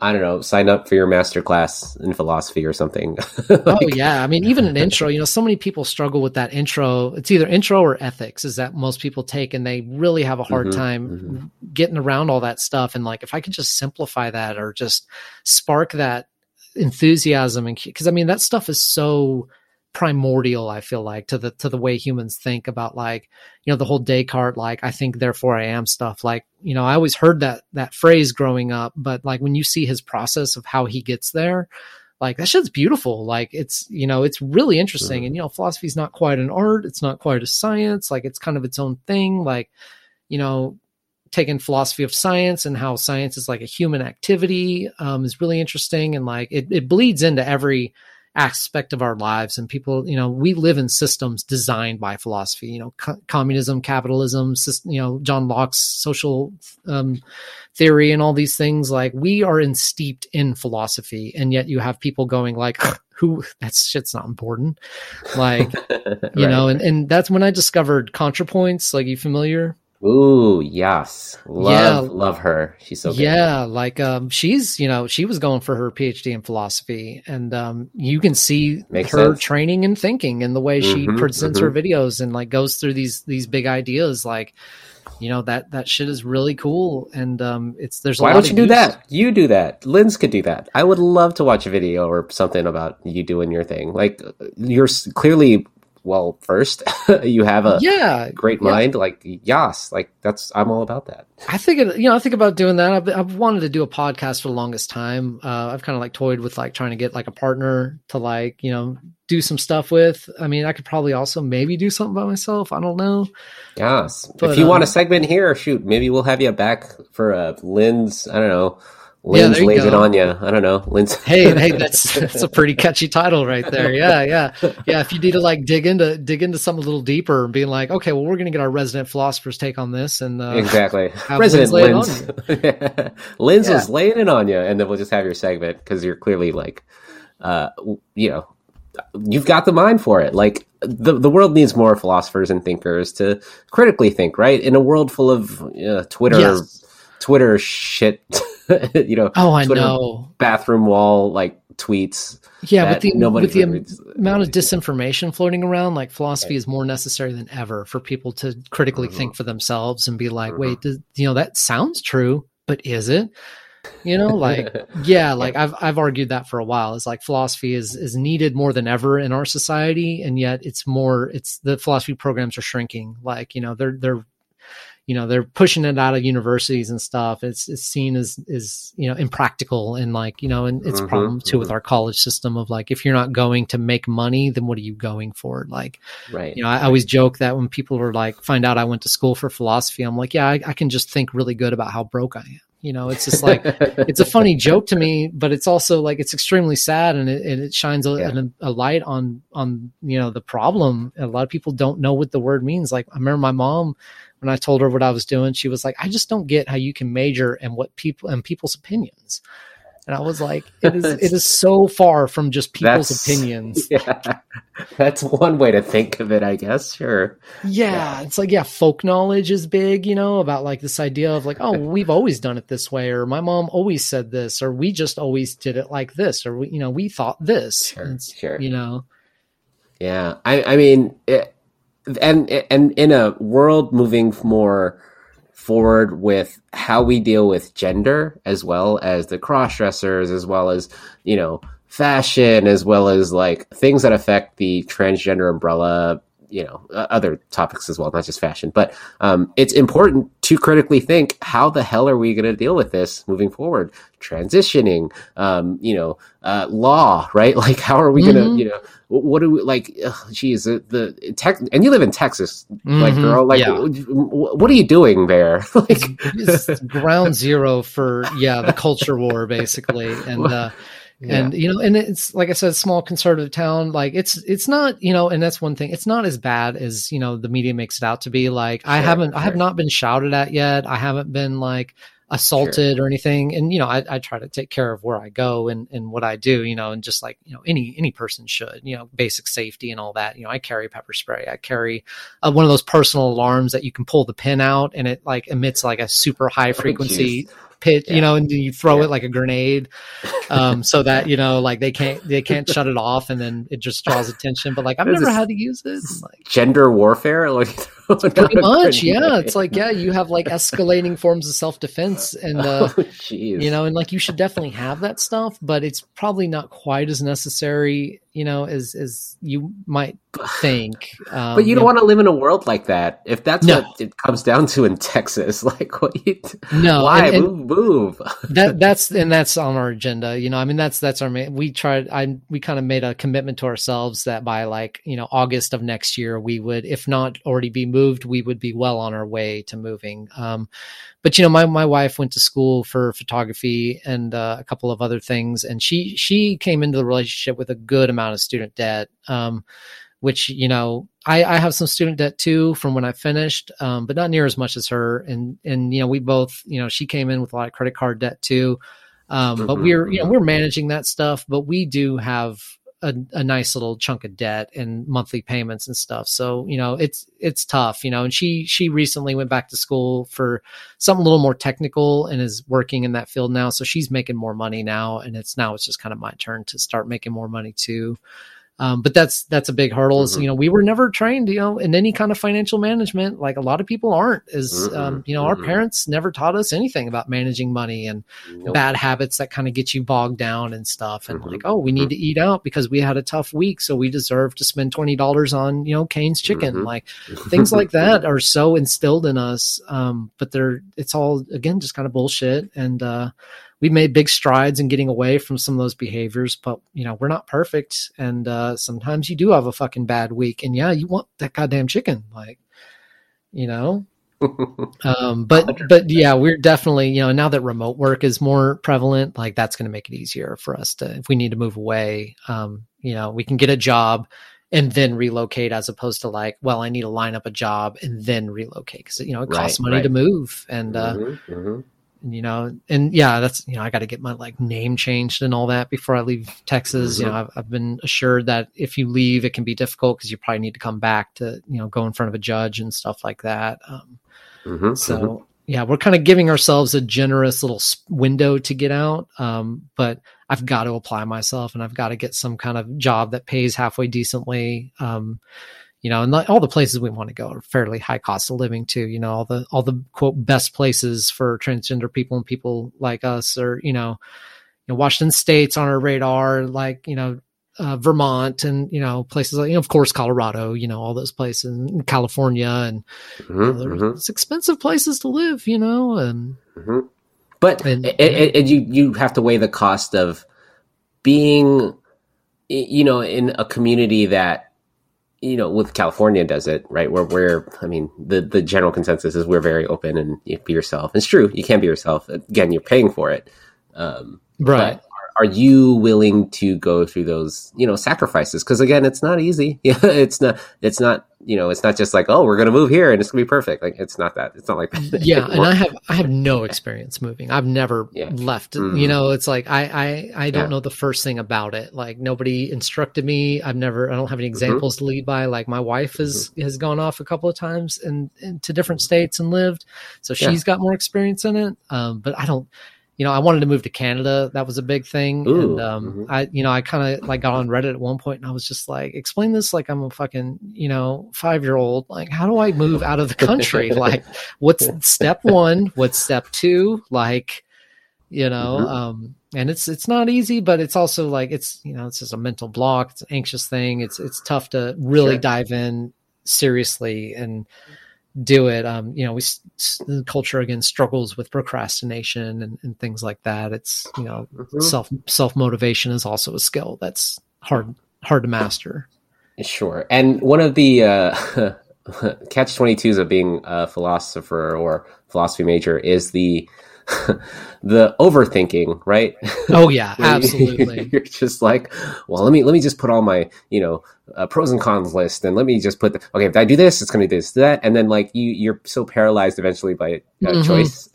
I don't know. Sign up for your master class in philosophy or something. oh yeah, I mean, even an intro. You know, so many people struggle with that intro. It's either intro or ethics is that most people take, and they really have a hard Mhm, time getting around all that stuff. And like, if I could just simplify that or just spark that enthusiasm, and because I mean, that stuff is so primordial. I feel like to the to the way humans think about like you know the whole Descartes like I think therefore I am stuff. Like you know, I always heard that that phrase growing up, but like when you see his process of how he gets there like that shit's beautiful like it's you know it's really interesting Mhm. and you know philosophy is not quite an art it's not quite a science like it's kind of its own thing like you know taking philosophy of science and how science is like a human activity um, is really interesting and like it, it bleeds into every aspect of our lives. And people you know we live in systems designed by philosophy you know co- communism capitalism you know john locke's social um, theory and all these things. Like we are in steeped in philosophy and yet you have people going like who that shit's not important. Like you know and, and that's when i discovered contrapoints. Like you familiar Ooh, yes. Love, Yeah. love her. She's so good. yeah like um she's you know she was going for her phd in philosophy and um you can see Makes her sense. training and thinking and the way she Mhm, presents her videos and like goes through these these big ideas like you know that that shit is really cool and um it's there's a Why lot don't you do use- that? You do that. Linz could do that. I would love to watch a video or something about you doing your thing. Like you're clearly well first. you have a yeah great yeah. mind. Like yas, like that's I'm all about that. I think it, you know, I think about doing that. I've, I've wanted to do a podcast for the longest time. Uh, I've kind of like toyed with like trying to get like a partner to like, you know, do some stuff with. I mean, I could probably also maybe do something by myself. I don't know. Yes. But, if you want a um, segment here, shoot, maybe we'll have you back for a lens I don't know. Yeah, Linz there you it on you. I don't know. Linz. Hey, hey, that's that's a pretty catchy title right there. Yeah, yeah, yeah. If you need to like dig into dig into something a little deeper and being like, okay, well, we're gonna get our resident philosopher's take on this, and uh, exactly. have President Linz Linz. Yeah. is laying it on you, and then we'll just have your segment because you're clearly like, uh, you know, you've got the mind for it. Like the the world needs more philosophers and thinkers to critically think. Right in a world full of uh, Twitter, Yes. Twitter shit. you know. oh, I know. Bathroom wall like tweets. Yeah, with the with the reads- amount of disinformation floating around, like philosophy is more necessary than ever for people to critically Mhm. think for themselves and be like, Mhm. wait, does, you know, that sounds true, but is it? You know, like yeah, like I've I've argued that for a while. It's like philosophy is is needed more than ever in our society, and yet it's more it's the philosophy programs are shrinking. Like you know they're they're you know they're pushing it out of universities and stuff it's, it's seen as is you know impractical and like you know and it's a Mhm, problem too with mhm. our college system of like if you're not going to make money then what are you going for like Right. you know, I I always joke that when people are like, find out I went to school for philosophy, I'm like, yeah, I, I can just think really good about how broke I am. You know, it's just like, it's a funny joke to me, but it's also like, it's extremely sad and it, and it shines a, Yeah. a light on, on, you know, the problem. A lot of people don't know what the word means. Like, I remember my mom, when I told her what I was doing, she was like, I just don't get how you can major in what people and people's opinions. And I was like, it is, it is so far from just people's That's- opinions. yeah. That's one way to think of it, I guess. Sure. Yeah, it's like yeah, folk knowledge is big, you know, about like this idea of like, oh, we've always done it this way, or my mom always said this, or we just always did it like this, or we, you know, we thought this. Sure, sure. You know, Yeah, I, I mean, it, and and in a world moving more forward with how we deal with gender, as well as the cross dressers, as well as you know fashion, as well as like things that affect the transgender umbrella. You know, other topics as well, not just fashion. But um, it's important to critically think: how the hell are we going to deal with this moving forward? Transitioning, um, you know, uh, law, right? Like, how are we going to, you know, what do we like? ugh, Geez, the, the tech, and you live in Texas, like Mhm, girl, like, yeah. wh- what are you doing there? like, it's ground zero for yeah the culture war basically, and uh, and you know and it's like i said small conservative town like it's it's not you know and that's one thing it's not as bad as you know the media makes it out to be like i haven't i have not been shouted at yet i haven't been like assaulted or anything and you know I, I try to take care of where i go and and what i do you know and just like you know any any person should you know basic safety and all that you know i carry pepper spray i carry uh, one of those personal alarms that you can pull the pin out and it like emits like a super high frequency pitch Yeah. you know and you throw Yeah. it like a grenade um so that you know like they can't they can't shut it off and then it just draws attention but like i've never this? had to use it like gender warfare, like pretty much yeah it's like yeah you have like escalating forms of self-defense and uh oh, you know and like you should definitely have that stuff but it's probably not quite as necessary you know as as you might think um, But you don't know, want to live in a world like that. If that's No. what it comes down to in Texas, like what you no why and- and- move move? that that's and that's on our agenda you know i mean that's that's our main we tried i we kind of made a commitment to ourselves that by like you know august of next year we would if not already be moved we would be well on our way to moving um but you know my my wife went to school for photography and uh, a couple of other things and she she came into the relationship with a good amount of student debt um which you know I, I have some student debt too from when I finished, um, but not near as much as her. And and you know we both you know she came in with a lot of credit card debt too, um, but Mhm, we're you know we're managing that stuff. But we do have a, a nice little chunk of debt and monthly payments and stuff. So you know it's it's tough. You know, and she she recently went back to school for something a little more technical and is working in that field now. So she's making more money now, and it's now it's just kind of my turn to start making more money too. Um, but that's that's a big hurdle. Is Mhm. you know we were never trained you know in any kind of financial management. Like a lot of people aren't. Is um, Mhm, you know our mhm. parents never taught us anything about managing money and Nope. bad habits that kind of get you bogged down and stuff. And Mhm, like oh we need to eat out because we had a tough week, so we deserve to spend twenty dollars on you know Cane's chicken. Like things like that are so instilled in us. Um, but they're it's all again just kind of bullshit and. uh we made big strides in getting away from some of those behaviors, but you know, we're not perfect. And uh sometimes you do have a fucking bad week. And yeah, you want that goddamn chicken. Like, you know? Um, but but yeah, we're definitely, you know, now that remote work is more prevalent, like that's gonna make it easier for us to if we need to move away, um, you know, we can get a job and then relocate as opposed to like, well, I need to line up a job and then relocate because you know it costs Right, money right. to move. And uh Mhm, mhm. and, you know and yeah that's you know i got to get my like name changed and all that before i leave texas you know I've, I've been assured that if you leave it can be difficult because you probably need to come back to you know go in front of a judge and stuff like that um, Mhm, so mhm. yeah we're kind of giving ourselves a generous little window to get out um, but i've got to apply myself and i've got to get some kind of job that pays halfway decently um, you know, and like all the places we want to go are fairly high cost of living too. You know, all the all the quote best places for transgender people and people like us are, you know, you know, Washington State's on our radar, like, you know, uh, Vermont and you know places like you know, of course Colorado, you know all those places, and California, and you know, Mhm, mhm, it's expensive places to live, you know, and mhm. But and, and you you have to weigh the cost of being, you know, in a community that, you know, with California does it right. Where we're, I mean, the the general consensus is we're very open and you be yourself. It's true, you can be yourself. Again, you're paying for it. Um, right. Are you willing to go through those, you know, sacrifices? Because again, it's not easy. Yeah, it's not. It's not. You know, it's not just like, oh, we're gonna move here and it's gonna be perfect. Like, it's not that. It's not like that. yeah and i have i have no experience moving i've never Yeah. left Mhm. you know it's like i i i don't Yeah. know the first thing about it like nobody instructed me i've never i don't have any Mm-hmm. examples to lead by like my wife has has gone off a couple of times and, and to different states and lived so Yeah. she's got more experience in it um but i don't you know, I wanted to move to Canada. That was a big thing. Ooh, and um, mhm. I, you know, I kind of like got on Reddit at one point and I was just like, explain this like I'm a fucking, you know, five year old. Like, how do I move out of the country? like, what's step one? What's step two? Like, you know, Mhm. um, and it's it's not easy, but it's also like it's you know it's just a mental block. It's an anxious thing. It's it's tough to really Sure. dive in seriously and do it. Um, you know, we the culture again struggles with procrastination and, and things like that. It's you know Mhm. self self motivation is also a skill that's hard hard to master. Sure. And one of the uh, catch 22s of being a philosopher or philosophy major is the the overthinking, right? Oh yeah, absolutely. You're just like, well, let me let me just put all my you know uh, pros and cons list, and let me just put the, okay. If I do this, it's going to do this, that, and then like you you're so paralyzed eventually by uh, Mhm. choice.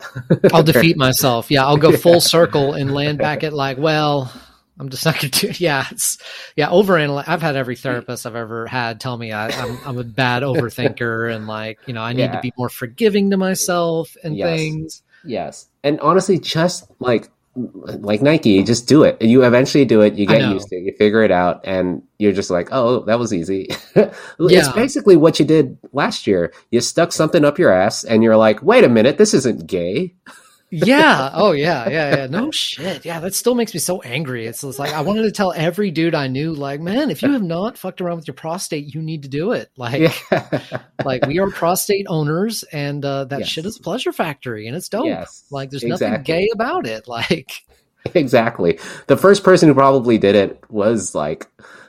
I'll defeat myself. Yeah, I'll go full circle and land back at like, well, I'm just not gonna do. Yeah, it's yeah. Overanalyze. I've had every therapist I've ever had tell me I, I'm I'm a bad overthinker and like you know I need Yeah. to be more forgiving to myself and Yes. things. Yes, and honestly, just like like Nike, just do it. You eventually do it. You get used to it. You figure it out, and you're just like, oh, that was easy. It's basically what you did last year. You stuck something up your ass, and you're like, wait a minute, this isn't gay. Yeah. Oh yeah. Yeah. Yeah. No shit. Yeah. That still makes me so angry. It's, like I wanted to tell every dude I knew, like, man, if you have not fucked around with your prostate, you need to do it. Like, Yeah. like we are prostate owners, and uh, that Yes. shit is a pleasure factory, and it's dope. Yes, Like, there's nothing gay about it. Like, exactly. The first person who probably did it was like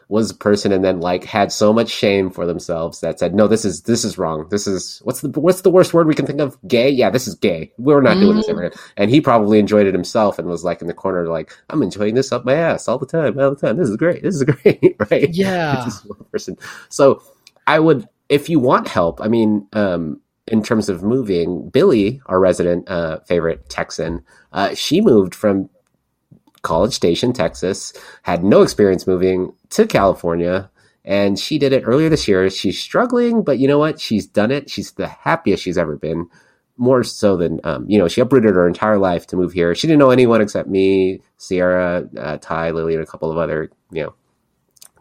was a person and then like had so much shame for themselves that said, "No, this is this is wrong. This is what's the what's the worst word we can think of? Gay? Yeah, this is gay. We're not doing this ever." again." And he probably enjoyed it himself and was like in the corner, like, "I'm enjoying this up my ass all the time, all the time. This is great. This is great, right?" yeah, Just one person. So I would, if you want help, I mean, um, in terms of moving, Billy, our resident uh, favorite Texan, uh, she moved from College Station, Texas, had no experience moving to California. And she did it earlier this year. She's struggling, but you know what? She's done it. She's the happiest she's ever been. More so than, um, you know, she uprooted her entire life to move here. She didn't know anyone except me, Sierra, uh, Ty, Lily, and a couple of other, you know,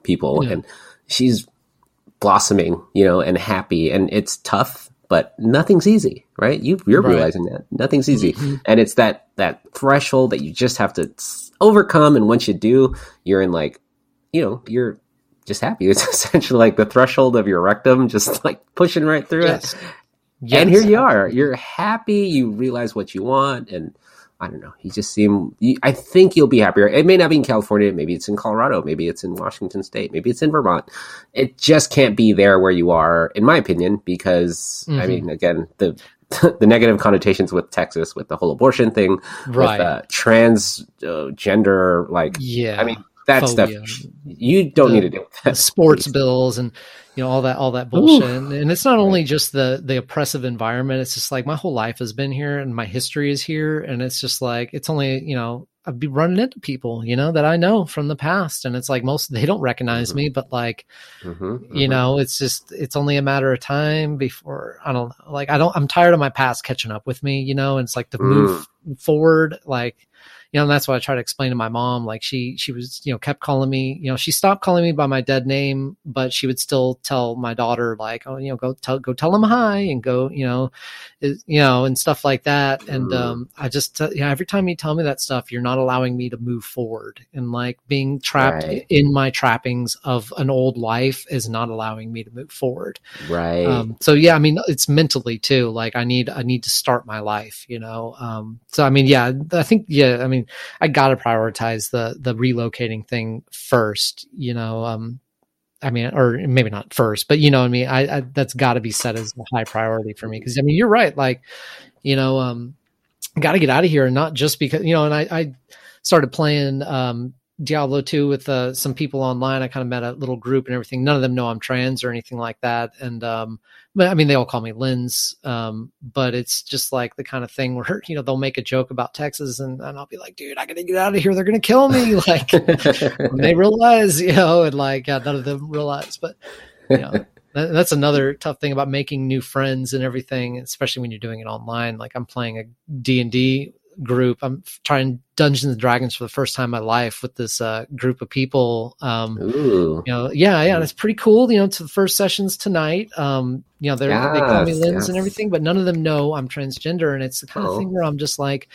people. Yeah. And she's blossoming, you know, and happy. And it's tough, but nothing's easy, right? You, you're Right. realizing that nothing's easy, Mhm. and it's that that threshold that you just have to overcome. And once you do, you're in like, you know, you're just happy. It's essentially like the threshold of your rectum, just like pushing right through Yes. it. Yes, and here you are. You're happy. You realize what you want, and I don't know. You just seem. You, I think you'll be happier. It may not be in California. Maybe it's in Colorado. Maybe it's in Washington State. Maybe it's in Vermont. It just can't be there where you are, in my opinion, because I Mhm. mean, again, the the negative connotations with Texas, with the whole abortion thing, right. with uh, trans uh, gender, like yeah. I mean, that Phobia. stuff. You don't The- need to do. sports bills and you know all that all that bullshit. And, and it's not only just the the oppressive environment it's just like my whole life has been here and my history is here. And it's just like it's only you know i'd be running into people you know that i know from the past. And it's like most they don't recognize Mhm. me but like Mhm, you mhm. know it's just it's only a matter of time before i don't like i don't i'm tired of my past catching up with me you know and it's like to move forward like you know, and that's what I try to explain to my mom. Like she, she was, you know, kept calling me, you know, she stopped calling me by my dead name, but she would still tell my daughter like, oh, you know, go tell, go tell him hi and go, you know, is, you know, and stuff like that. And, Mm. um, I just, you know, every time you tell me that stuff, you're not allowing me to move forward and like being trapped Right. in my trappings of an old life is not allowing me to move forward. Right. Um, so yeah, I mean, it's mentally too. Like I need, I need to start my life, you know? Um, so I mean, yeah, I think, yeah, I mean, I got to prioritize the, the relocating thing first, you know? Um, I mean, or maybe not first, but you know I mean? I, I that's got to be set as a high priority for me. Cause I mean, you're right. Like, you know, um, got to get out of here and not just because, you know, and I, I started playing, um, Diablo 2 with uh, some people online. I kind of met a little group and everything. None of them know I'm trans or anything like that. And, um, but I mean, they all call me Linz. Um, but it's just like the kind of thing where, you know, they'll make a joke about Texas and, and I'll be like, dude, I got to get out of here. They're going to kill me. Like, when they realize, you know, and like, yeah, none of them realize, but, you know, that- that's another tough thing about making new friends and everything, especially when you're doing it online. Like I'm playing a D and D group. I'm trying Dungeons and Dragons for the first time in my life with this uh, group of people. Um, Ooh. you know, yeah, yeah, it's pretty cool. You know, to the first sessions tonight. Um, you know, they're, they call me Yes, Linz and everything, but none of them know I'm transgender, and it's the kind Oh. of thing where I'm just like,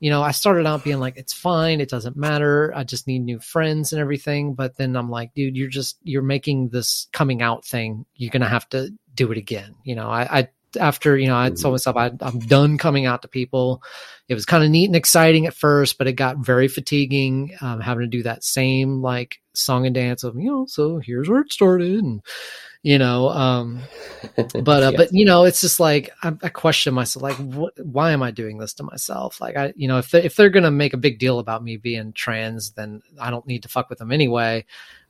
you know, I started out being like, it's fine, it doesn't matter. I just need new friends and everything. But then I'm like, dude, you're just you're making this coming out thing. You're gonna have to do it again. You know, I, I after you know, I told myself I, I'm done coming out to people. It was kind of neat and exciting at first, but it got very fatiguing um, having to do that same like song and dance of you know. So here's where it started, and you know, um, but uh, Yes. but you know it's just like I, I question myself like what, why am i doing this to myself like i you know if they, if they're gonna make a big deal about me being trans then i don't need to fuck with them anyway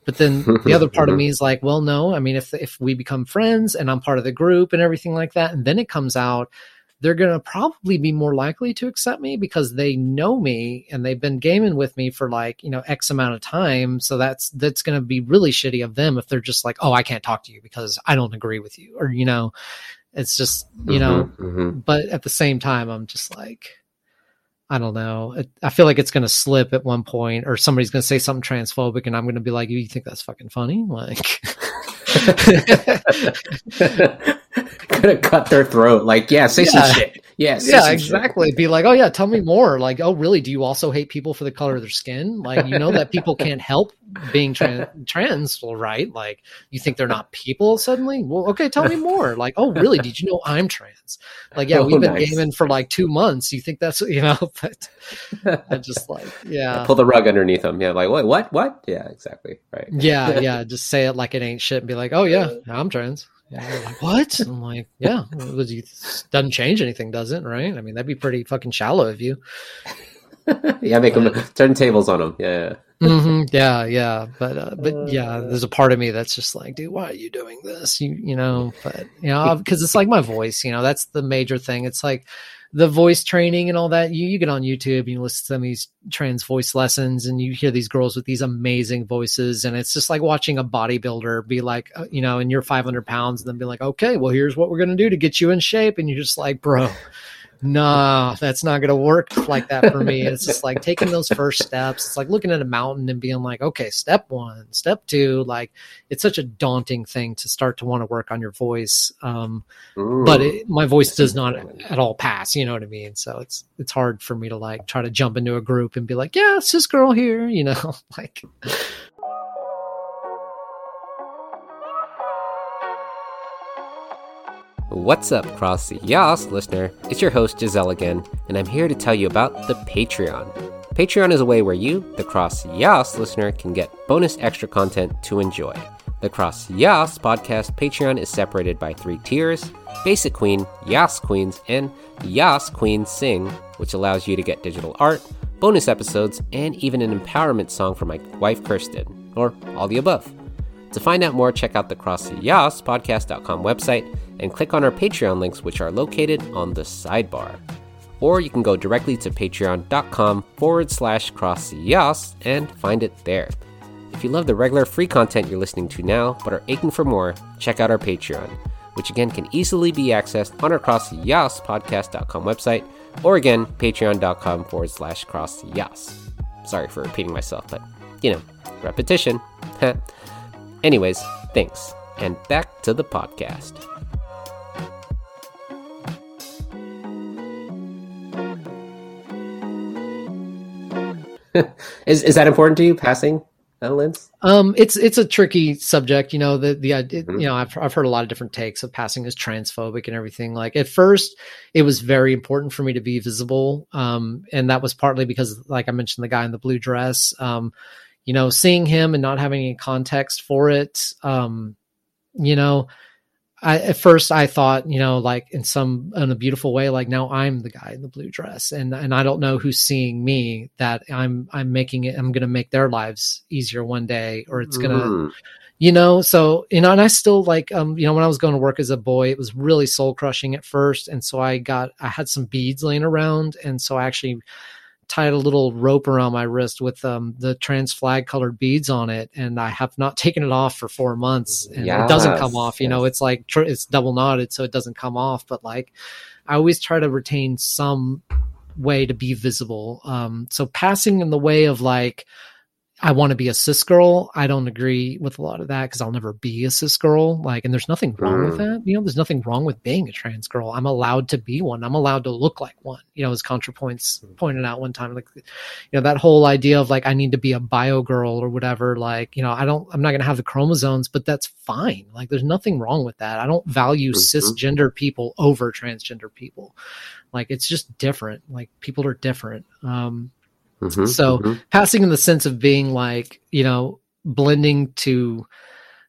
but then the other part of me is like well no i mean if if we become friends and i'm part of the group and everything like that and then it comes out they're going to probably be more likely to accept me because they know me and they've been gaming with me for like you know x amount of time. So that's that's going to be really shitty of them if they're just like oh i can't talk to you because i don't agree with you or you know it's just you know Mhm, mhm. but at the same time i'm just like i don't know. It- i feel like it's going to slip at one point or somebody's going to say something transphobic and i'm going to be like you think that's fucking funny? Like Gonna cut their throat. Like, yeah, say Yeah. some shit. Yeah, say yeah exactly be like oh yeah tell me more like oh really do you also hate people for the color of their skin like you know that people can't help being trans trans well right like you think they're not people suddenly well okay tell me more like oh really did you know i'm trans like yeah Oh, we've been nice. gaming for like two months you think that's you know but i just like yeah Pull the rug underneath them. Yeah, like what? What? What? Yeah, exactly. Right. yeah yeah just say it like it ain't shit and be like oh yeah i'm trans like, what? I'm like, yeah, it doesn't change anything, does it? Right? I mean, that'd be pretty fucking shallow of you. yeah, make them turn tables on them. Yeah. hmm Yeah, yeah, but uh, but yeah, there's a part of me that's just like, dude, why are you doing this? You you know, but you know, because it's like my voice. You know, that's the major thing. It's like the voice training and all that. You you get on YouTube and you listen to some of these trans voice lessons, and you hear these girls with these amazing voices, and it's just like watching a bodybuilder be like, uh, you know, and you're 500 pounds, and then be like, okay, well, here's what we're gonna do to get you in shape, and you're just like, bro nah, that's not going to work like that for me. It's just like taking those first steps. It's like looking at a mountain and being like, okay, step one, step two. Like it's such a daunting thing to start to want to work on your voice. Um, but it, my voice does not at all pass. You know what I mean? So it's, it's hard for me to like try to jump into a group and be like, yeah, it's this girl here, you know, like, What's up, Cross Yas listener? It's your host, Giselle again, and I'm here to tell you about the Patreon. Patreon is a way where you, the Cross Yas listener, can get bonus extra content to enjoy. The Cross Yas podcast Patreon is separated by three tiers Basic Queen, Yas Queens, and Yas Queens Sing, which allows you to get digital art, bonus episodes, and even an empowerment song from my wife Kirsten, or all the above. To find out more, check out the CrossYaspodcast.com website and click on our Patreon links, which are located on the sidebar. Or you can go directly to patreon.com forward slash crossyas and find it there. If you love the regular free content you're listening to now, but are aching for more, check out our Patreon, which again can easily be accessed on our CrossYaspodcast.com website, or again, patreon.com forward slash cross. Sorry for repeating myself, but you know, repetition. Anyways, thanks, and back to the podcast. is is that important to you? Passing, Linz? Um, it's it's a tricky subject, you know. The the it, Mhm. you know I've I've heard a lot of different takes of passing as transphobic and everything. Like at first, it was very important for me to be visible, um, and that was partly because, like I mentioned, the guy in the blue dress, um, you know, seeing him and not having any context for it, um, you know. I, at first I thought, you know, like in some in a beautiful way, like now I'm the guy in the blue dress, and and I don't know who's seeing me. That I'm I'm making it. I'm going to make their lives easier one day, or it's going to Mm. you know so you know and i still like um you know when i was going to work as a boy it was really soul crushing at first and so i got i had some beads laying around and so i actually tied a little rope around my wrist with um the trans flag colored beads on it and i have not taken it off for four months and it doesn't come off you know it's like tr- it's double knotted so it doesn't come off but like i always try to retain some way to be visible. Um so passing in the way of like I want to be a cis girl. I don't agree with a lot of that because I'll never be a cis girl. Like, and there's nothing wrong with Mm. that. You know, there's nothing wrong with being a trans girl. I'm allowed to be one. I'm allowed to look like one. You know, as ContraPoints pointed out one time, like, you know, that whole idea of like I need to be a bio girl or whatever. Like, you know, I don't. I'm not going to have the chromosomes, but that's fine. Like, there's nothing wrong with that. I don't value Mhm. cisgender people over transgender people. Like, it's just different. Like, people are different. Um, Mhm, So- mhm. passing in the sense of being like you know blending to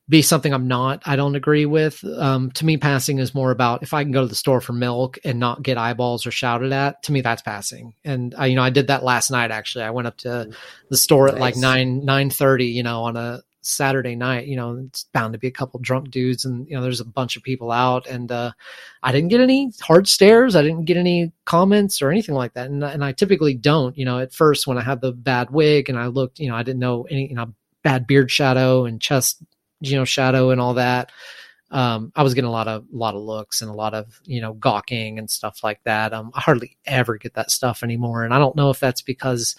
be something i'm not i don't agree with um to me passing is more about if i can go to the store for milk and not get eyeballs or shouted at to me that's passing. And i you know i did that last night actually. I went up to the store at like 9 9 30 you know on a saturday night you know it's bound to be a couple drunk dudes and you know there's a bunch of people out and uh i didn't get any hard stares i didn't get any comments or anything like that and, and i typically don't you know at first when i had the bad wig and i looked you know i didn't know any you know bad beard shadow and chest you know shadow and all that um i was getting a lot of a lot of looks and a lot of you know gawking and stuff like that um i hardly ever get that stuff anymore and i don't know if that's because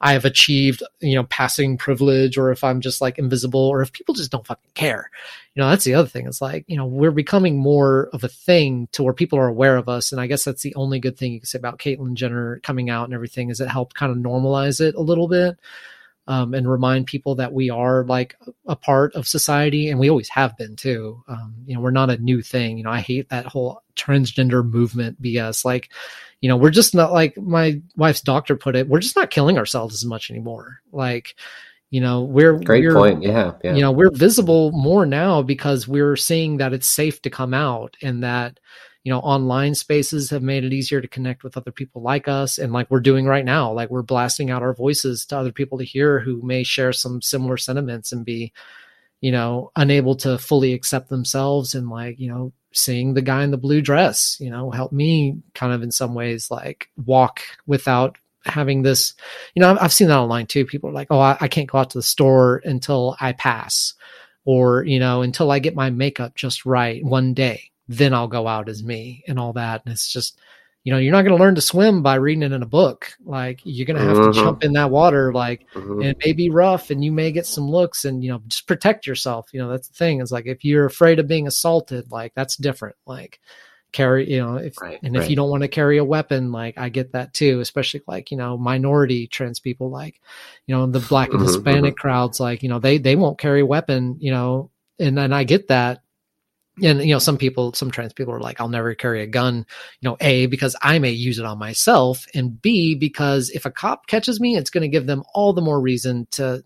i have achieved you know passing privilege or if i'm just like invisible or if people just don't fucking care. You know that's the other thing. It's like you know we're becoming more of a thing to where people are aware of us. And i guess that's the only good thing you can say about caitlyn jenner coming out and everything is it helped kind of normalize it a little bit um, and remind people that we are like a part of society and we always have been too. Um, you know we're not a new thing. You know i hate that whole transgender movement bs like you know we're just not like my wife's doctor put it we're just not killing ourselves as much anymore like you know we're Great we're, point. Yeah, yeah. you know we're visible more now because we're seeing that it's safe to come out and that you know online spaces have made it easier to connect with other people like us and like we're doing right now like we're blasting out our voices to other people to hear who may share some similar sentiments and be you know unable to fully accept themselves and like you know seeing the guy in the blue dress you know help me kind of in some ways like walk without having this you know I've, I've seen that online too. People are like oh I, I can't go out to the store until i pass or you know until i get my makeup just right one day then i'll go out as me and all that. And it's just you know you're not going to learn to swim by reading it in a book. Like you're going to have to jump in that water like Mhm. and it may be rough and you may get some looks and you know just protect yourself you know that's the thing is like if you're afraid of being assaulted like that's different. Like carry you know if Right, and if you don't want to carry a weapon like i get that too especially like you know minority trans people like you know the black and Mhm, hispanic crowds like you know they they won't carry a weapon you know and and i get that and you know some people some trans people are like i'll never carry a gun you know a because i may use it on myself and b because if a cop catches me it's going to give them all the more reason to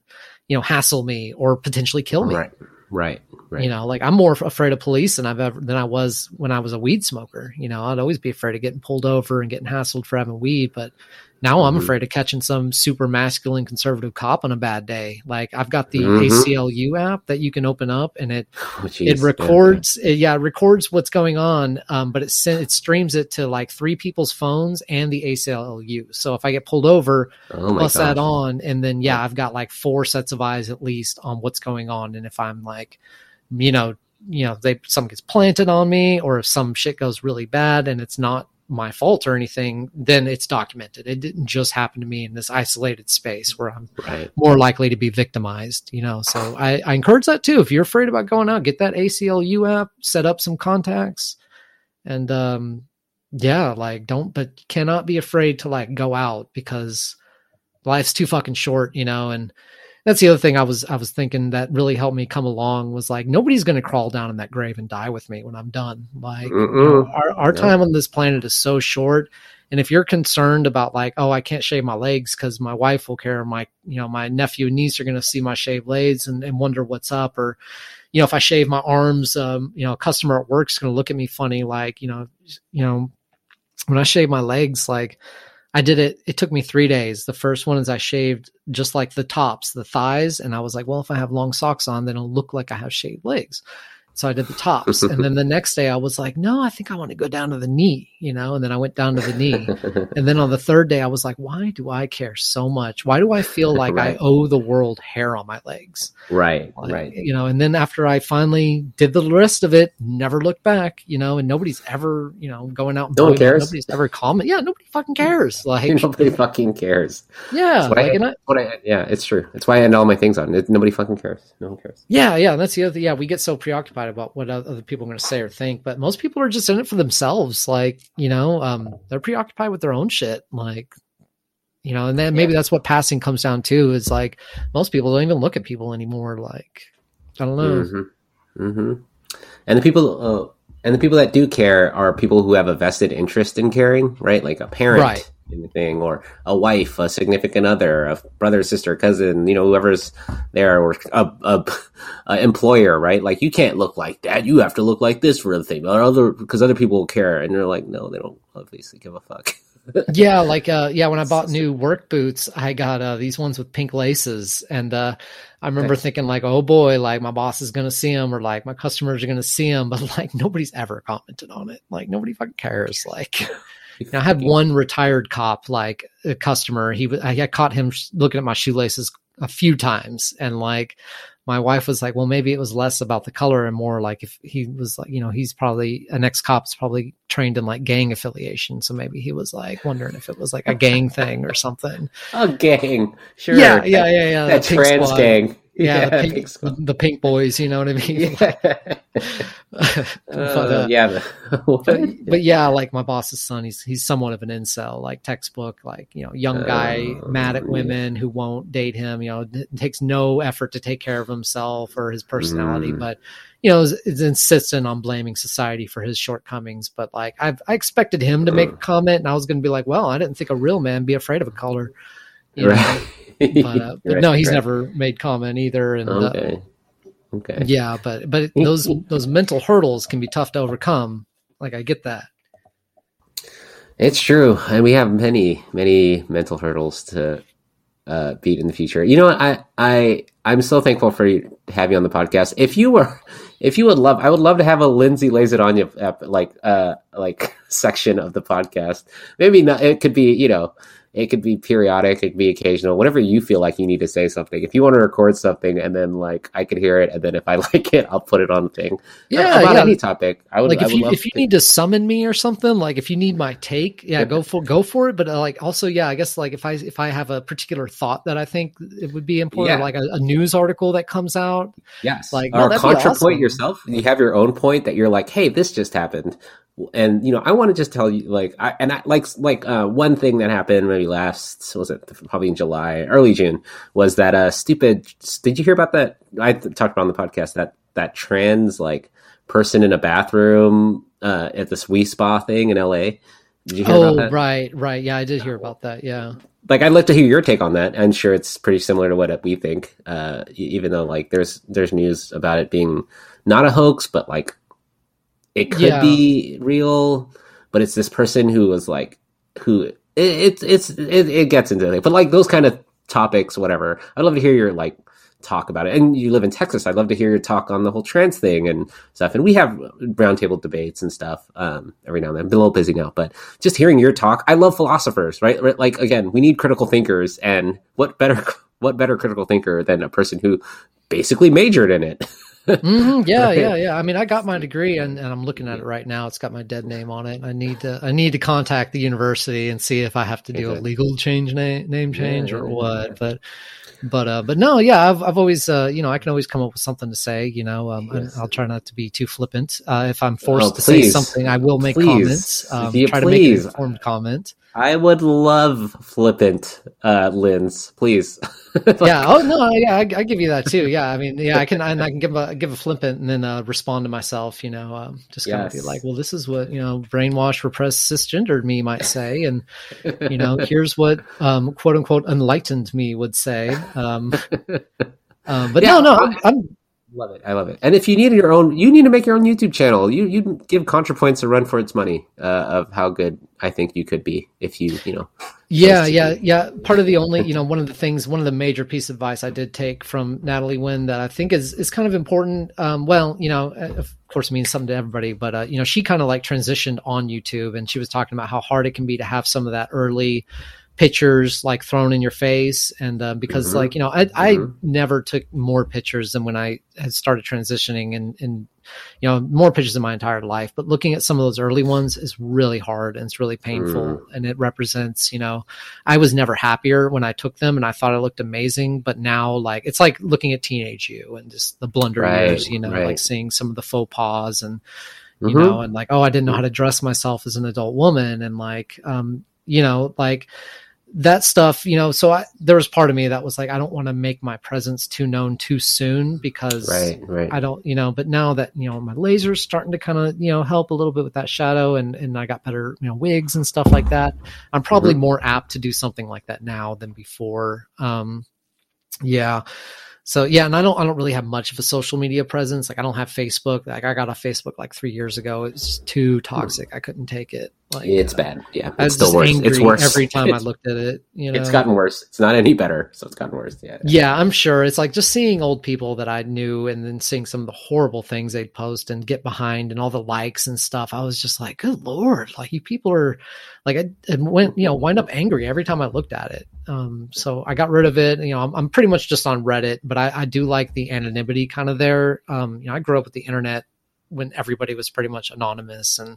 you know hassle me or potentially kill me. Right, right, right. you know like i'm more afraid of police than i've ever than i was when i was a weed smoker. You know i'd always be afraid of getting pulled over and getting hassled for having weed but now i'm Mhm. afraid of catching some super masculine conservative cop on a bad day like i've got the Mhm. aclu app that you can open up and it Oh, it yeah, records it, yeah it records what's going on um, but it send, it streams it to like three people's phones and the aclu so if i get pulled over yeah. Oh plus that on and then yeah i've got like four sets of eyes at least on what's going on and if i'm like you know you know they some gets planted on me or if some shit goes really bad and it's not my fault or anything, then it's documented. It didn't just happen to me in this isolated space where I'm Right. more likely to be victimized, you know. So I, I encourage that too. If you're afraid about going out, get that ACLU app, set up some contacts, and um, yeah, like don't, but cannot be afraid to like go out because life's too fucking short, you know. And that's the other thing I was I was thinking that really helped me come along was like nobody's going to crawl down in that grave and die with me when I'm done. Like you know, our our No. time on this planet is so short. And if you're concerned about like, oh, I can't shave my legs because my wife will care, my you know, my nephew and niece are going to see my shaved legs and, and wonder what's up, or you know, if I shave my arms, um, you know, a customer at work's going to look at me funny, like you know, you know, when I shave my legs, like I did it. It took me three days. The first one is I shaved just like the tops, the thighs, and I was like, well, if I have long socks on, then it'll look like I have shaved legs. So I did the tops, and then the next day I was like, no, I think I want to go down to the knee, you know. And then I went down to the knee, and then on the third day I was like, why do I care so much? Why do I feel like I owe the world hair on my legs? right. Like, Right. You know, and then after I finally did the rest of it, never looked back, you know, and nobody's ever, you know, going out. and No one doing it. cares. Nobody's ever comment. Yeah, nobody fucking cares. Like, Nobody fucking cares. yeah, what like, I, I, what I, yeah, it's true. It's why I end all my things on. It, nobody fucking cares. No one cares. yeah, yeah. That's the other thing. Yeah, we get so preoccupied about what other people are going to say or think, but most people are just in it for themselves. Like, you know, um, they're preoccupied with their own shit. Like, you know, and then maybe that's what passing comes down to is like most people don't even look at people anymore. Like, I don't know. hmm hmm And the people, uh, and the people that do care are people who have a vested interest in caring, right? Like a parent Right. In the thing, or a wife, a significant other, a brother, sister, cousin, you know, whoever's there, or a, a, a employer, right? Like you can't look like that. You have to look like this for the thing, or other because other people will care, and they're like, no, they don't obviously give a fuck. yeah like uh yeah when i bought new work boots i got uh these ones with pink laces and uh i remember Nice. thinking like oh boy like my boss is gonna see them or like my customers are gonna see them but like nobody's ever commented on it like nobody fucking cares like i had one retired cop like a customer he was i caught him looking at my shoelaces a few times and like my wife was like well maybe it was less about the color and more like if he was like you know he's probably an ex-cop's probably trained in like gang affiliation so maybe he was like wondering if it was like a gang thing or something A gang, sure. yeah yeah yeah yeah That trans squad. gang. yeah, the, pink pink, the pink boys you know what i mean Yeah. but, Uh, uh, yeah. But, but yeah, like my boss's son, he's he's somewhat of an incel, like textbook, like you know, young guy Oh, mad at yeah. women who won't date him. You know, it takes no effort to take care of himself or his personality, Mm. but you know, is, is insistent on blaming society for his shortcomings. But like, I've I expected him to make a comment, and I was going to be like, well, I didn't think a real man be afraid of a color. You know? right. But, uh, but Right, no, he's right. never made comment either. And uh, Okay. Okay. yeah, but but those those mental hurdles can be tough to overcome. Like I get that. It's true, and we have many, many mental hurdles to uh, beat in the future. You know what? I, I, I'm so thankful for you have you on the podcast. If you were, if you would love, I would love to have a Lindsay lays it on you like, uh, like section of the podcast. Maybe not. It could be, you know, it could be periodic. It could be occasional. Whenever you feel like you need to say something. If you want to record something, and then like I could hear it, and then if I like it, I'll put it on the thing. Yeah, about yeah. any topic. I would like if would you if you to- need to summon me or something, like if you need my take, yeah, go for go for it. But uh, like also, yeah, I guess like if I if I have a particular thought that I think it would be important, Yeah. like a, a news article that comes out, Yes. Like, or contrapoint awesome. yourself. You have your own point that you're like, hey, this just happened. And you know, I want to just tell you, like, I, and I like, like, uh, one thing that happened maybe last, was it probably in July, early June, was that, uh, stupid, did you hear about that? I talked about on the podcast that, that trans, like, person in a bathroom, uh, at this Wi Spa thing in LA. Did you hear oh about that? Oh right, right, yeah, I did hear about that. Yeah, like I'd love to hear your take on that. I'm sure it's pretty similar to what we think. Uh, even though like there's there's news about it being not a hoax, but like it could Yeah. be real. But it's this person who was like who it, it's it's it, it gets into it. But like those kind of topics, whatever. I'd love to hear your like talk about it. And you live in Texas. I'd love to hear your talk on the whole trans thing and stuff. And we have roundtable debates and stuff um, every now and then. I'm a little busy now, but just hearing your talk. I love philosophers? Right, Like again, we need critical thinkers, and what better what better critical thinker than a person who basically majored in it? Mhm, yeah, yeah, yeah. I mean, I got my degree, and, and I'm looking at it right now. It's got my dead name on it. I need to I need to contact the university and see if I have to do a legal change name name change yeah, or yeah, what. But but uh, but no, yeah, I've I've always uh, you know I can always come up with something to say. You know, um, and Yes. I'll try not to be too flippant. Uh, if I'm forced Oh, to say something, I will make Please. comments. Um, Yeah, try to make an informed comment. I would love flippant uh Linz, please. yeah. Oh no. Yeah, I, I give you that too. Yeah. I mean, yeah, I can, and I can give a give a flippant and then uh, respond to myself. You know, um, just kind of be like, well, this is what you know, brainwashed, repressed, cisgendered me might say, and you know, here's what um, quote unquote enlightened me would say. Um, um, but Yeah, no, no, I'm, I'm love it. I love it. And if you need your own, you need to make your own YouTube channel. You you give ContraPoints a run for its money uh, of how good I think you could be if you you know. Yeah, yeah, be. yeah. Part of the only, you know, one of the things, one of the major piece of advice I did take from Natalie Wynn that I think is is kind of important. Um, well, you know, uh, of course, it means something to everybody, but uh, you know, she kind of like transitioned on YouTube, and she was talking about how hard it can be to have some of that early pictures like thrown in your face and uh, because Mhm. like you know I, I Mhm. never took more pictures than when i had started transitioning and and you know more pictures in my entire life but looking at some of those early ones is really hard and it's really painful Mm. and it represents you know i was never happier when i took them and i thought i looked amazing but now like it's like looking at teenage you and just the blunder Right, you know right. like seeing some of the faux pas and you Mhm. know and like oh i didn't know how to dress myself as an adult woman and like um you know like that stuff you know so i there was part of me that was like i don't want to make my presence too known too soon because right, right. i don't you know but now that you know my laser's starting to kind of you know help a little bit with that shadow and and i got better you know wigs and stuff like that i'm probably Mhm. more apt to do something like that now than before um yeah so yeah and i don't i don't really have much of a social media presence like i don't have facebook like i got off facebook like three years ago It's too toxic i couldn't take it like it's uh, bad. Yeah, it's still worse. It's worse every time I looked at it. You know, It's gotten worse. It's not any better, so it's gotten worse. Yeah. yeah, I'm sure. It's like just seeing old people that I knew and then seeing some of the horrible things they'd post and get behind and all the likes and stuff. I was just like, good lord, like you people are like I, I went, you know, wind up angry every time I looked at it. Um, so I got rid of it. You know, I'm, I'm pretty much just on Reddit, but I, I do like the anonymity kind of there. Um, you know, I grew up with the internet when everybody was pretty much anonymous and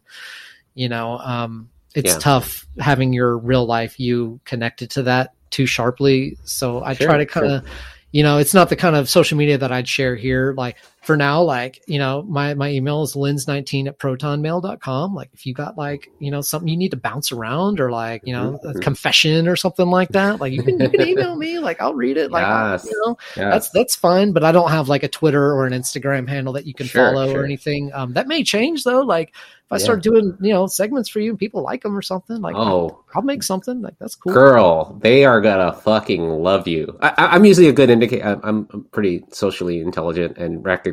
you know, um, it's Yeah. tough having your real life you connected to that too sharply. So I Sure, try to kind sure. of, you know, it's not the kind of social media that I'd share here. Like for now, like, you know, my, my email is linz19 at protonmail.com. Like if you got like, you know, something you need to bounce around or like, you know, a Mhm. confession or something like that, like you can, you can email me, like I'll read it. Like, Yes. you know, Yeah. that's that's fine but i don't have like a twitter or an instagram handle that you can Sure, follow sure. or anything um, that may change though like if i Yeah. start doing you know segments for you and people like them or something like oh, i'll make something like that's cool girl, they are gonna fucking love you. I, I'm usually a good indicator. I'm, I'm I'm pretty socially intelligent and recognize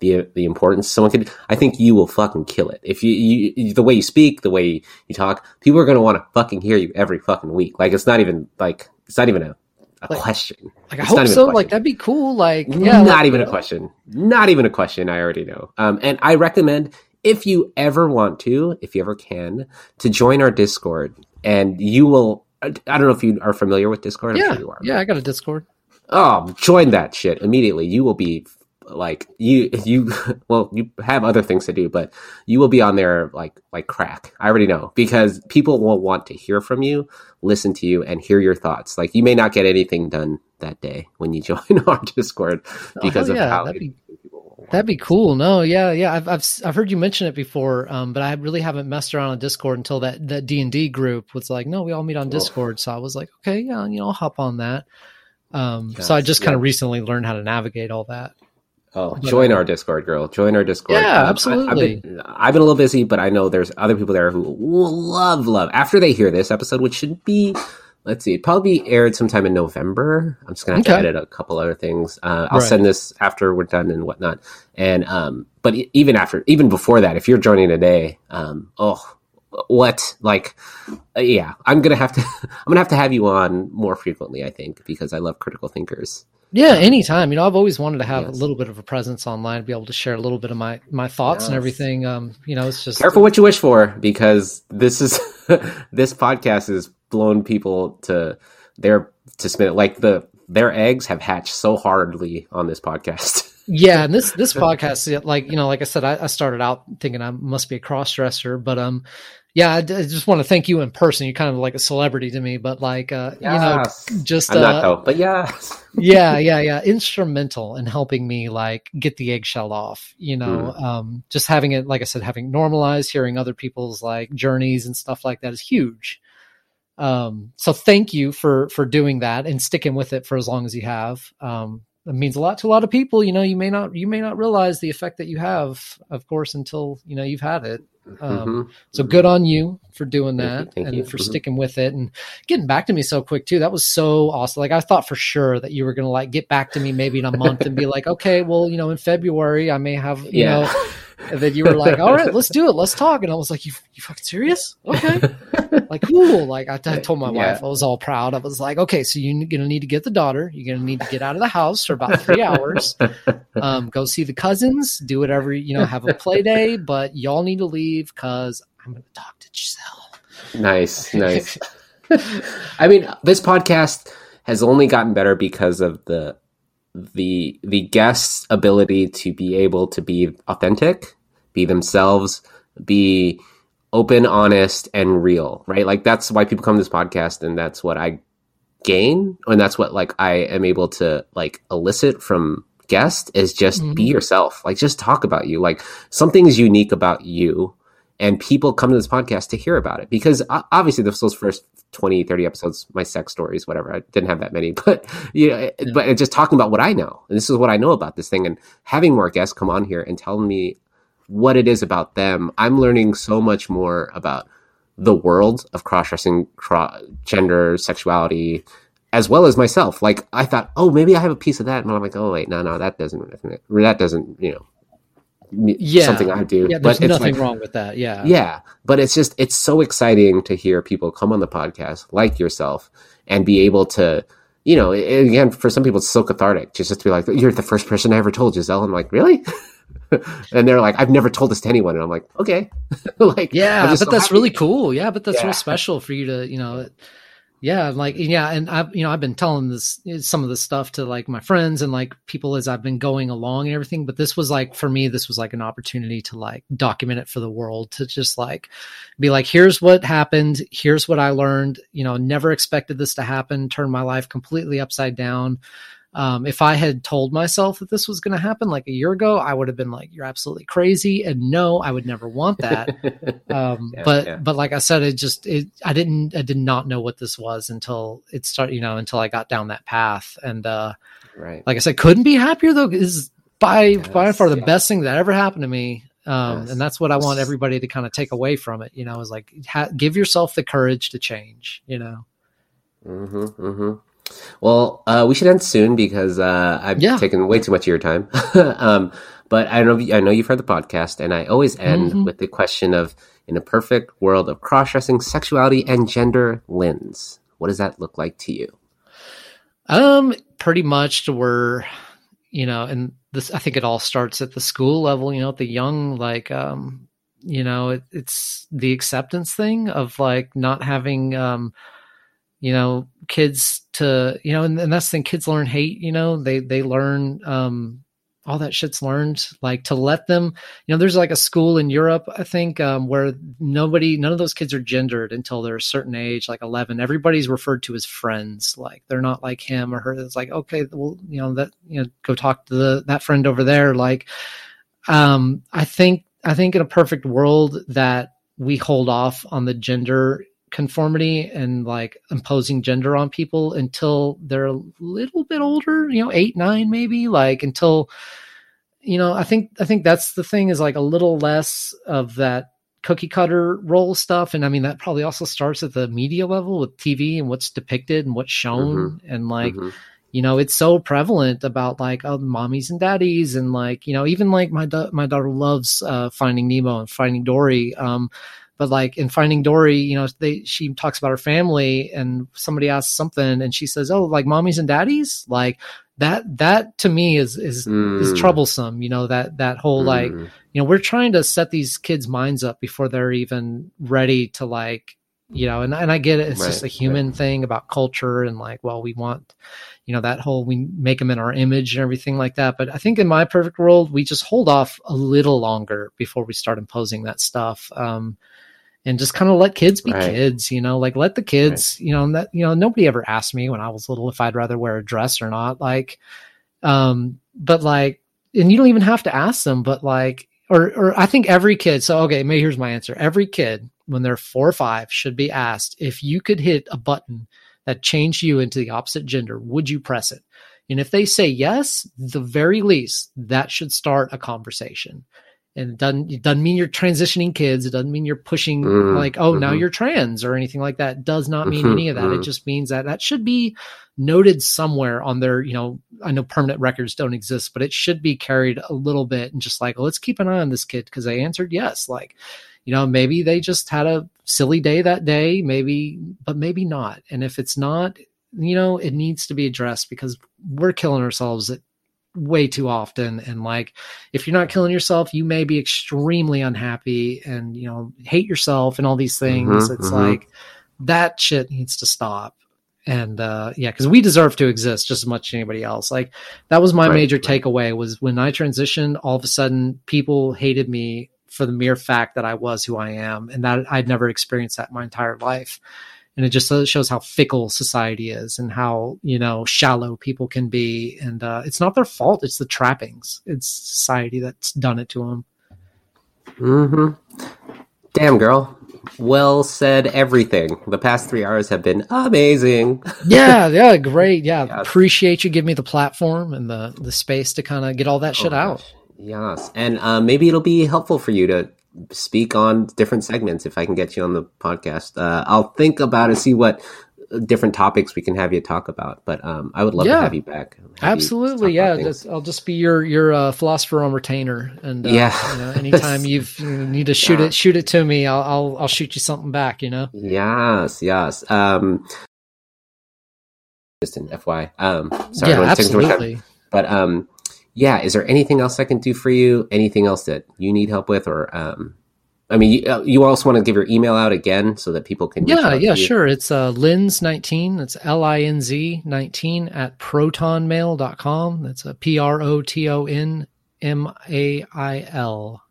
the the importance. Someone could. I think you will fucking kill it if you, you the way you speak, the way you talk. People are gonna want to fucking hear you every fucking week. Like it's not even like it's not even a, a Like- question. like i It's hope not even a so like that'd be cool like yeah not like, even you a question. Not even a question. I already know. Um, and I recommend if you ever want to, if you ever can, to join our Discord, and you will. I I don't know if you are familiar with Discord. I'm yeah sure you are. yeah i got a discord Oh, join that shit immediately. You will be like you you well you have other things to do but you will be on there like like crack i already know because people will want to hear from you listen to you and hear your thoughts like you may not get anything done that day when you join our discord because Oh, of how that'd be- people will want That'd be cool. No, yeah, yeah. I've I've I've heard you mention it before, um, but I really haven't messed around on Discord until that that D and D group was like, no, we all meet on. Discord. So I was like, okay, yeah, you know, I'll hop on that. Um, so I just kind of yeah. recently learned how to navigate all that. Oh, But, join uh, our Discord, girl. Join our Discord. Yeah, Um, I- absolutely. I've, been, I've been a little busy, but I know there's other people there who will love, love. After they hear this episode, which should be, let's see, it'd probably be aired sometime in November. I'm just gonna have to Okay. edit a couple other things. Uh, I'll Right. send this after we're done and whatnot. And um, but even after, even before that, if you're joining today, um, oh, what like, uh, yeah, I'm gonna have to, I'm gonna have to have you on more frequently. I think because I love critical thinkers. Yeah, anytime. You know, I've always wanted to have Yes. a little bit of a presence online, be able to share a little bit of my my thoughts and everything. Um, you know, it's just careful what you wish for because this is this podcast has blown people to their to spin it like the their eggs have hatched so hardly on this podcast. yeah, and this this podcast, like you know, like I said, I, I started out thinking I must be a cross dresser, but um, yeah, I, d- I just want to thank you in person. You're kind of like a celebrity to me, but like, uh, Yes. you know, just I'm uh, not though, but yeah. yeah, yeah, yeah, instrumental in helping me like get the eggshell off. You know, Hmm. um, just having it, like I said, having normalized, hearing other people's like journeys and stuff like that is huge. Um, so thank you for for doing that and sticking with it for as long as you have. Um, it means a lot to a lot of people. You know, you may not you may not realize the effect that you have, of course, until you know you've had it. Um, Mhm. so good on you for doing Thank you, that thank and you. for Mhm. sticking with it and getting back to me so quick too. That was so awesome. Like I thought for sure that you were gonna like get back to me maybe in a month and be like, okay, well, you know, in February I may have, you Yeah. know, and then you were like, all right, let's do it, let's talk. And I was like, you, you fucking serious? Okay, like cool. Like I, I told my Yeah. wife, I was all proud. I was like, okay, so you're gonna need to get the daughter. You're gonna need to get out of the house for about three hours um, go see the cousins, do whatever, you know, have a play day, but y'all need to leave because I'm going to talk to Giselle. Nice, nice. I mean, this podcast has only gotten better because of the the the guests' ability to be able to be authentic, be themselves, be open, honest, and real. Right? Like that's why people come to this podcast, and that's what I gain, and that's what like I am able to like elicit from guests is just be Mhm. yourself. Like just talk about you. Like something is unique about you and people come to this podcast to hear about it. Because obviously those those first 20 30 episodes my sex stories whatever. I didn't have that many but you know, but just talking about what i know. And this is what i know about this thing. And having more guests come on here and tell me what it is about them i'm learning so much more about the world of cross-dressing cro- gender sexuality as well as myself. Like i thought oh maybe i have a piece of that. And i'm like oh wait no no that doesn't that doesn't you know Yeah. something i do Yeah, there's but it's nothing like, wrong with that. Yeah. yeah, but it's just it's so exciting to hear people come on the podcast like yourself and be able to, you know, again for some people it's so cathartic just just to be like you're the first person I ever told Giselle. I'm like really, and they're like I've never told this to anyone, and I'm like okay, like Yeah, but so that's happy. really cool. Yeah, but that's Yeah. real special for you to, you know, yeah, like yeah, and I've you know I've been telling this some of this stuff to like my friends and like people as I've been going along and everything. But this was like for me, this was like an opportunity to like document it for the world to just like be like, here's what happened, here's what I learned. You know, never expected this to happen. Turned my life completely upside down. Um, if I had told myself that this was going to happen like a year ago, I would have been like, "You're absolutely crazy," and no, I would never want that. um Yeah, but yeah. but like i said it just it i didn't i did not know what this was until it started you know until i got down that path and uh right. like i said couldn't be happier though this is by by far the yes. best thing that ever happened to me um Yes. and that's what i want everybody to kind of take away from it you know is like ha- give yourself the courage to change you know Mm-hmm, mm-hmm. Well, uh, we should end soon because uh, I've Yeah. taken way too much of your time. um, but I know I know you've heard the podcast, and I always end Mhm. with the question of: In a perfect world of cross-dressing, sexuality, and gender lens, what does that look like to you? Um, pretty much to where, you know, and this, I think it all starts at the school level, you know, at the young, like, um, you know, it, it's the acceptance thing of like not having, um, you know, kids to, you know, and, and that's the thing, kids learn hate, you know, they, they learn, um, all that shit's learned like to let them you know there's like a school in europe i think um, where nobody none of those kids are gendered until they're a certain age like 11 everybody's referred to as friends like they're not like him or her it's like okay well you know that you know go talk to the that friend over there like um i think i think in a perfect world that we hold off on the gender conformity and like imposing gender on people until they're a little bit older you know eight nine maybe like until you know i think i think that's the thing is like a little less of that cookie cutter role stuff. And i mean that probably also starts at the media level with tv and what's depicted and what's shown. And like Mhm. you know it's so prevalent about like oh mommies and daddies and like you know even like my da- my daughter loves uh finding nemo and finding dory. Um but like in finding dory you know they she talks about her family and somebody asks something and she says oh like mommies and daddies like that that to me is is is Mm. troublesome you know that that whole like Mm. you know we're trying to set these kids minds up before they're even ready to like you know, and, and I get it. It's just a Right, human thing about culture and like, well, we want, you know, that whole, we make them in our image and everything like that. But I think in my perfect world, we just hold off a little longer before we start imposing that stuff. Um, and just kind of let kids be Right. kids, you know, like let the kids, you know, that, you know, nobody ever asked me when I was little if I'd rather wear a dress or not. Like, um, but like, and you don't even have to ask them, but like, or, or I think every kid. So, okay, maybe here's my answer. Every kid, when they're four or five, should be asked if you could hit a button that changed you into the opposite gender, would you press it? And if they say yes, the very least, that should start a conversation. And it doesn't it doesn't mean you're transitioning kids. It doesn't mean you're pushing Mm, like, oh, now mhm. you're trans or anything like that. It does not mean Mhm, any of that. It mhm. just means that that should be noted somewhere on their, you know, I know permanent records don't exist, but it should be carried a little bit and just like, let's keep an eye on this kid because they answered yes. Like, you know, maybe they just had a silly day that day, maybe, but maybe not. And if it's not, you know, it needs to be addressed because we're killing ourselves at way too often. And like, if you're not killing yourself, you may be extremely unhappy and, you know, hate yourself and all these things. Mhm, it's mhm. like that shit needs to stop. And uh yeah, because we deserve to exist just as much as anybody else. Like that was my Right, major right. takeaway was when I transitioned, all of a sudden people hated me for the mere fact that I was who I am, and that I'd never experienced that my entire life. And it just shows how fickle society is and how you know shallow people can be. And uh, it's not their fault; it's the trappings. It's society that's done it to them. Mm-hmm. Damn, girl. Well said. Everything. The past three hours have been amazing. yeah, yeah, great. Yeah, Yes. appreciate you giving me the platform and the the space to kind of get all that shit Oh, out. gosh. Yes, and uh, maybe it'll be helpful for you to speak on different segments if I can get you on the podcast. Uh, I'll think about it, see what different topics we can have you talk about. But um, I would love Yeah. to have you back. Have Absolutely, about yeah. Just, I'll just be your your uh, philosopher on retainer, and uh, Yeah. you know, anytime you've, you need to shoot Yeah. it, shoot it to me. I'll, I'll I'll shoot you something back. You know. Yes, yes. Um, just an FY. Um, sorry, yeah, don't wanna take too much time. absolutely. But um, yeah, is there anything else I can do for you? Anything else that you need help with, or um, I mean, you, uh, you also want to give your email out again so that people can. Yeah, yeah, sure. It's uh, Linz nineteen. That's L I N Z nineteen at protonmail.com. That's a P R O T O N M A I L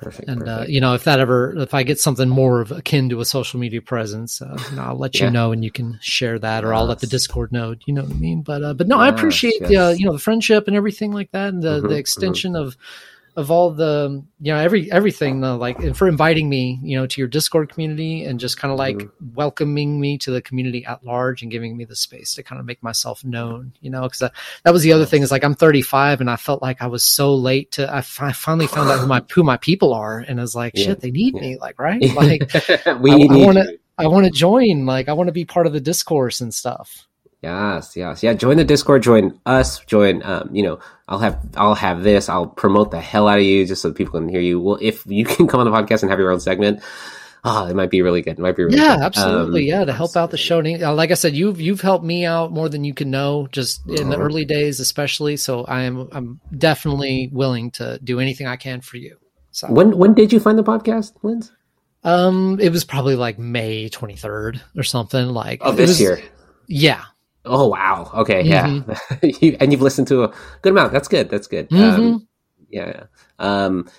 Perfect. And uh, you know, if that ever, if I get something more of akin to a social media presence, uh, you know, I'll let Yeah. you know, and you can share that, or I'll let the Discord know. You know what I mean? But uh, but no, I Yes, appreciate the uh, you know the friendship and everything like that, and the Mhm, the extension of of all the you know every everything uh, like and for inviting me you know to your discord community and just kind of like Mm-hmm. welcoming me to the community at large and giving me the space to kind of make myself known you know because that, that was the other thing is like i'm 35 and i felt like i was so late to i, fi- finally found out who my who my people are and i was like Yeah, shit they need yeah. me like right? Like we I- I need wanna- i want to join like i want to be part of the discourse and stuff Yes, yes, yeah. Join the Discord. Join us. Join. Um, you know, I'll have I'll have this. I'll promote the hell out of you just so people can hear you. Well, if you can come on the podcast and have your own segment, oh, it might be really good. It might be really yeah good. absolutely Um, yeah to help out the show uh, like i said you've you've helped me out more than you can know just in the Mhm. early days especially so i am i'm definitely willing to do anything i can for you so When when did you find the podcast, Linz? um it was probably like may 23rd or something like Oh, this was- year. yeah Oh wow. Okay, yeah. Mm-hmm. you, and you've listened to a good amount. That's good. That's good. Mhm. Um, yeah. yeah. Um,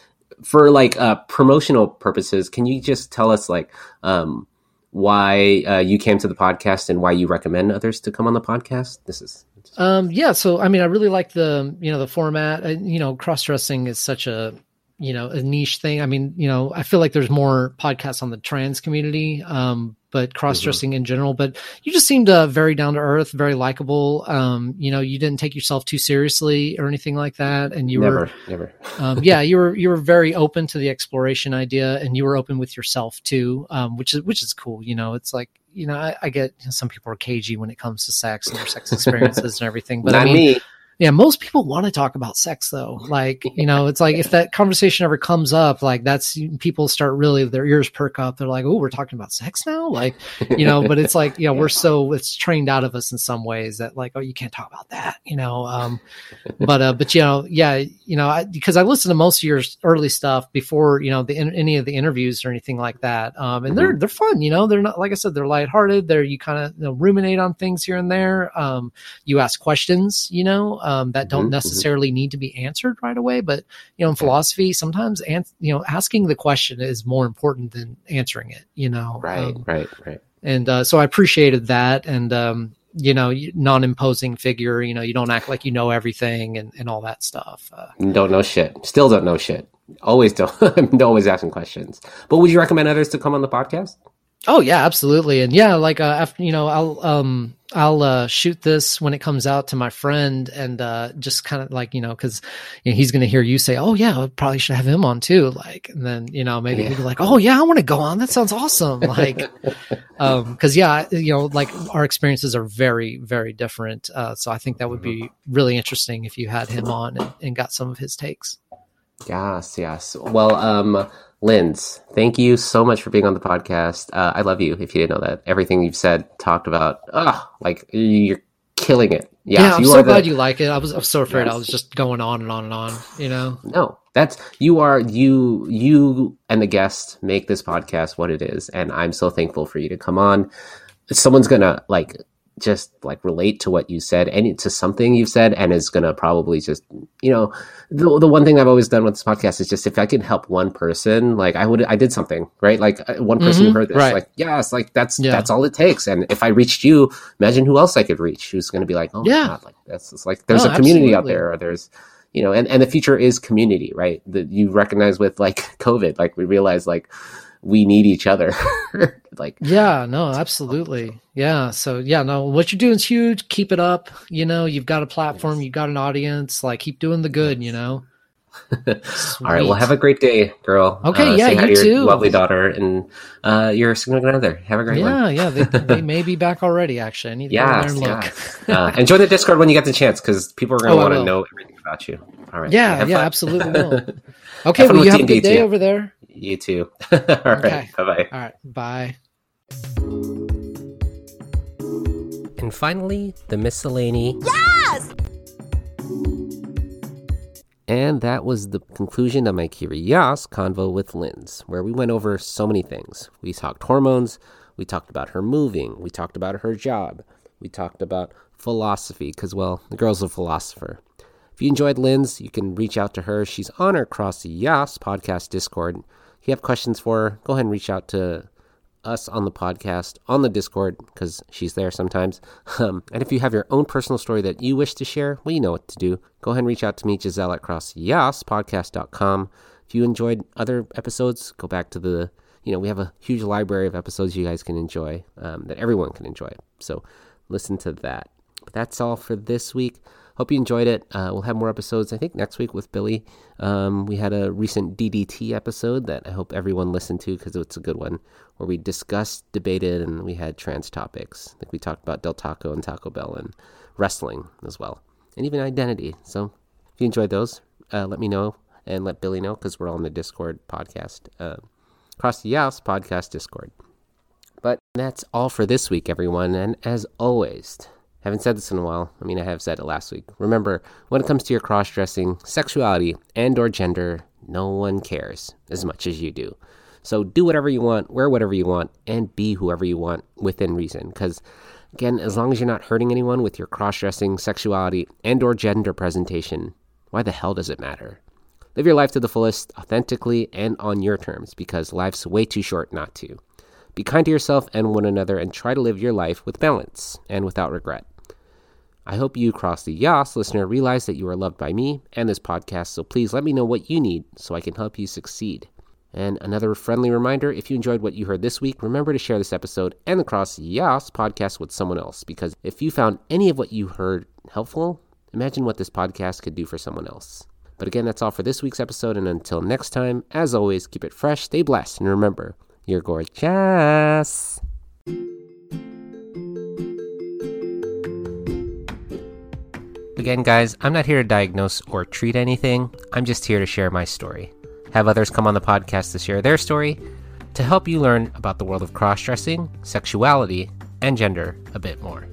for like uh, promotional purposes, can you just tell us like um, why uh, you came to the podcast and why you recommend others to come on the podcast? This is Um, yeah, so I mean, I really like the you know the format. And, you know, cross dressing is such a you know a niche thing. I mean, you know, I feel like there's more podcasts on the trans community, um, but cross dressing in general. But you just seemed uh, very down to earth, very likable. Um, you know, you didn't take yourself too seriously or anything like that, and you never, were never. um, yeah, you were you were very open to the exploration idea, and you were open with yourself too, um, which is which is cool. You know, it's like you know, I, I get some people are cagey when it comes to sex and their sex experiences and everything, but Not I mean, me. Yeah, most people want to talk about sex though. Like, you know, it's like if that conversation ever comes up, like that's people start really their ears perk up. They're like, "Oh, we're talking about sex now?" Like, you know, but it's like, you know, we're so it's trained out of us in some ways that like, "Oh, you can't talk about that," you know. Um but uh but you know, yeah, you know, I, because I listened to most of your early stuff before, you know, the any of the interviews or anything like that. Um and they're they're fun, you know. They're not like I said, they're lighthearted. They're you kind of you know, ruminate on things here and there. Um you ask questions, you know, um, that don't Mhm, mhm. necessarily need to be answered right away. But you know, in philosophy, sometimes an- you know asking the question is more important than answering it. You know, Right, Um, right, right. and uh, so I appreciated that, and um, you know, non-imposing figure. You know, you don't act like you know everything and and all that stuff. Uh, Don't know shit. Still don't know shit. Always don't. Always asking questions. But would you recommend others to come on the podcast? Oh yeah, absolutely. And yeah, like uh, after you know, I'll um I'll uh shoot this when it comes out to my friend and uh just kind of like, you know, cuz you know, he's going to hear you say, "Oh yeah, I probably should have him on too." Like and then, you know, maybe he'll be like, "Oh yeah, I want to go on. That sounds awesome." Like um cuz yeah, you know, like our experiences are very very different. Uh so I think that would be really interesting if you had him on and, and got some of his takes. Yes, yes. Well, um, Linz, thank you so much for being on the podcast. Uh, I love you. If you didn't know that, everything you've said, talked about, ah, like you're killing it. Yes, yeah, I'm you so are the- glad you like it. I was I was so afraid I was just going on and on and on, you know. No, that's you are you you and the guest make this podcast what it is, and I'm so thankful for you to come on. Someone's gonna like just like relate to what you said and to something you've said, and is gonna probably just you know the the one thing I've always done with this podcast is just if I can help one person, like I would I did something right, like uh, one person who Mhm, heard this, right. like yes, like that's Yeah. that's all it takes. And if I reached you, imagine who else I could reach who's gonna be like, oh Yeah. god, like that's it's like there's No, a community out there, or there's you know and, and the future is community right that you recognize with like covid like we realize like we need each other like Yeah, no, absolutely. Yeah. So yeah, no, what you're doing is huge. Keep it up. You know, you've got a platform, you've got an audience. Like keep doing the good, you know. all right well have a great day girl Okay, Uh, yeah, you to too. lovely daughter and uh your significant other have a great one Yeah, yeah. They, they may be back already, actually. I need to go in there yes, and look. yes. uh, and join the discord when you get the chance because people are going Oh, to I want to know everything about you all right Yeah, yeah, absolutely will. Okay, well, you have a good day too. over there. You too all right Okay. bye-bye All right, bye. and finally the miscellany Yes! And that was the conclusion of my Curious convo with Linz, where we went over so many things. We talked hormones, we talked about her moving, we talked about her job, we talked about philosophy, because, well, the girl's a philosopher. If you enjoyed Linz, you can reach out to her. She's on our Cross the Yas podcast Discord. If you have questions for her, go ahead and reach out to us on the podcast on the Discord because she's there sometimes. Um, and if you have your own personal story that you wish to share, well, you know what to do. Go ahead and reach out to me, Giselle at crossyas.podcast.com. If you enjoyed other episodes, go back to the, you know, we have a huge library of episodes you guys can enjoy um, that everyone can enjoy. So listen to that. But that's all for this week. Hope you enjoyed it. Uh, we'll have more episodes, I think, next week with Billy. Um, we had a recent DDT episode that I hope everyone listened to because it's a good one, where we discussed, debated, and we had trans topics. I think we talked about Del Taco and Taco Bell and wrestling as well, and even identity. So if you enjoyed those, uh, let me know and let Billy know because we're all on the Discord podcast, uh, Cross the Yas podcast Discord. But that's all for this week, everyone. And as always, haven't said this in a while. I mean, I have said it last week. Remember, when it comes to your cross-dressing, sexuality, and/or gender, no one cares as much as you do. So do whatever you want, wear whatever you want, and be whoever you want within reason. Because again, as long as you're not hurting anyone with your cross-dressing, sexuality, and/or gender presentation, why the hell does it matter? Live your life to the fullest, authentically, and on your terms, because life's way too short not to. Be kind to yourself and one another and try to live your life with balance and without regret. I hope you, Cross the Yas listener, realize that you are loved by me and this podcast, so please let me know what you need so I can help you succeed. And another friendly reminder if you enjoyed what you heard this week, remember to share this episode and the Cross Yas podcast with someone else, because if you found any of what you heard helpful, imagine what this podcast could do for someone else. But again, that's all for this week's episode, and until next time, as always, keep it fresh, stay blessed, and remember, you're gorgeous. Again, guys, I'm not here to diagnose or treat anything. I'm just here to share my story. Have others come on the podcast to share their story to help you learn about the world of cross dressing, sexuality, and gender a bit more.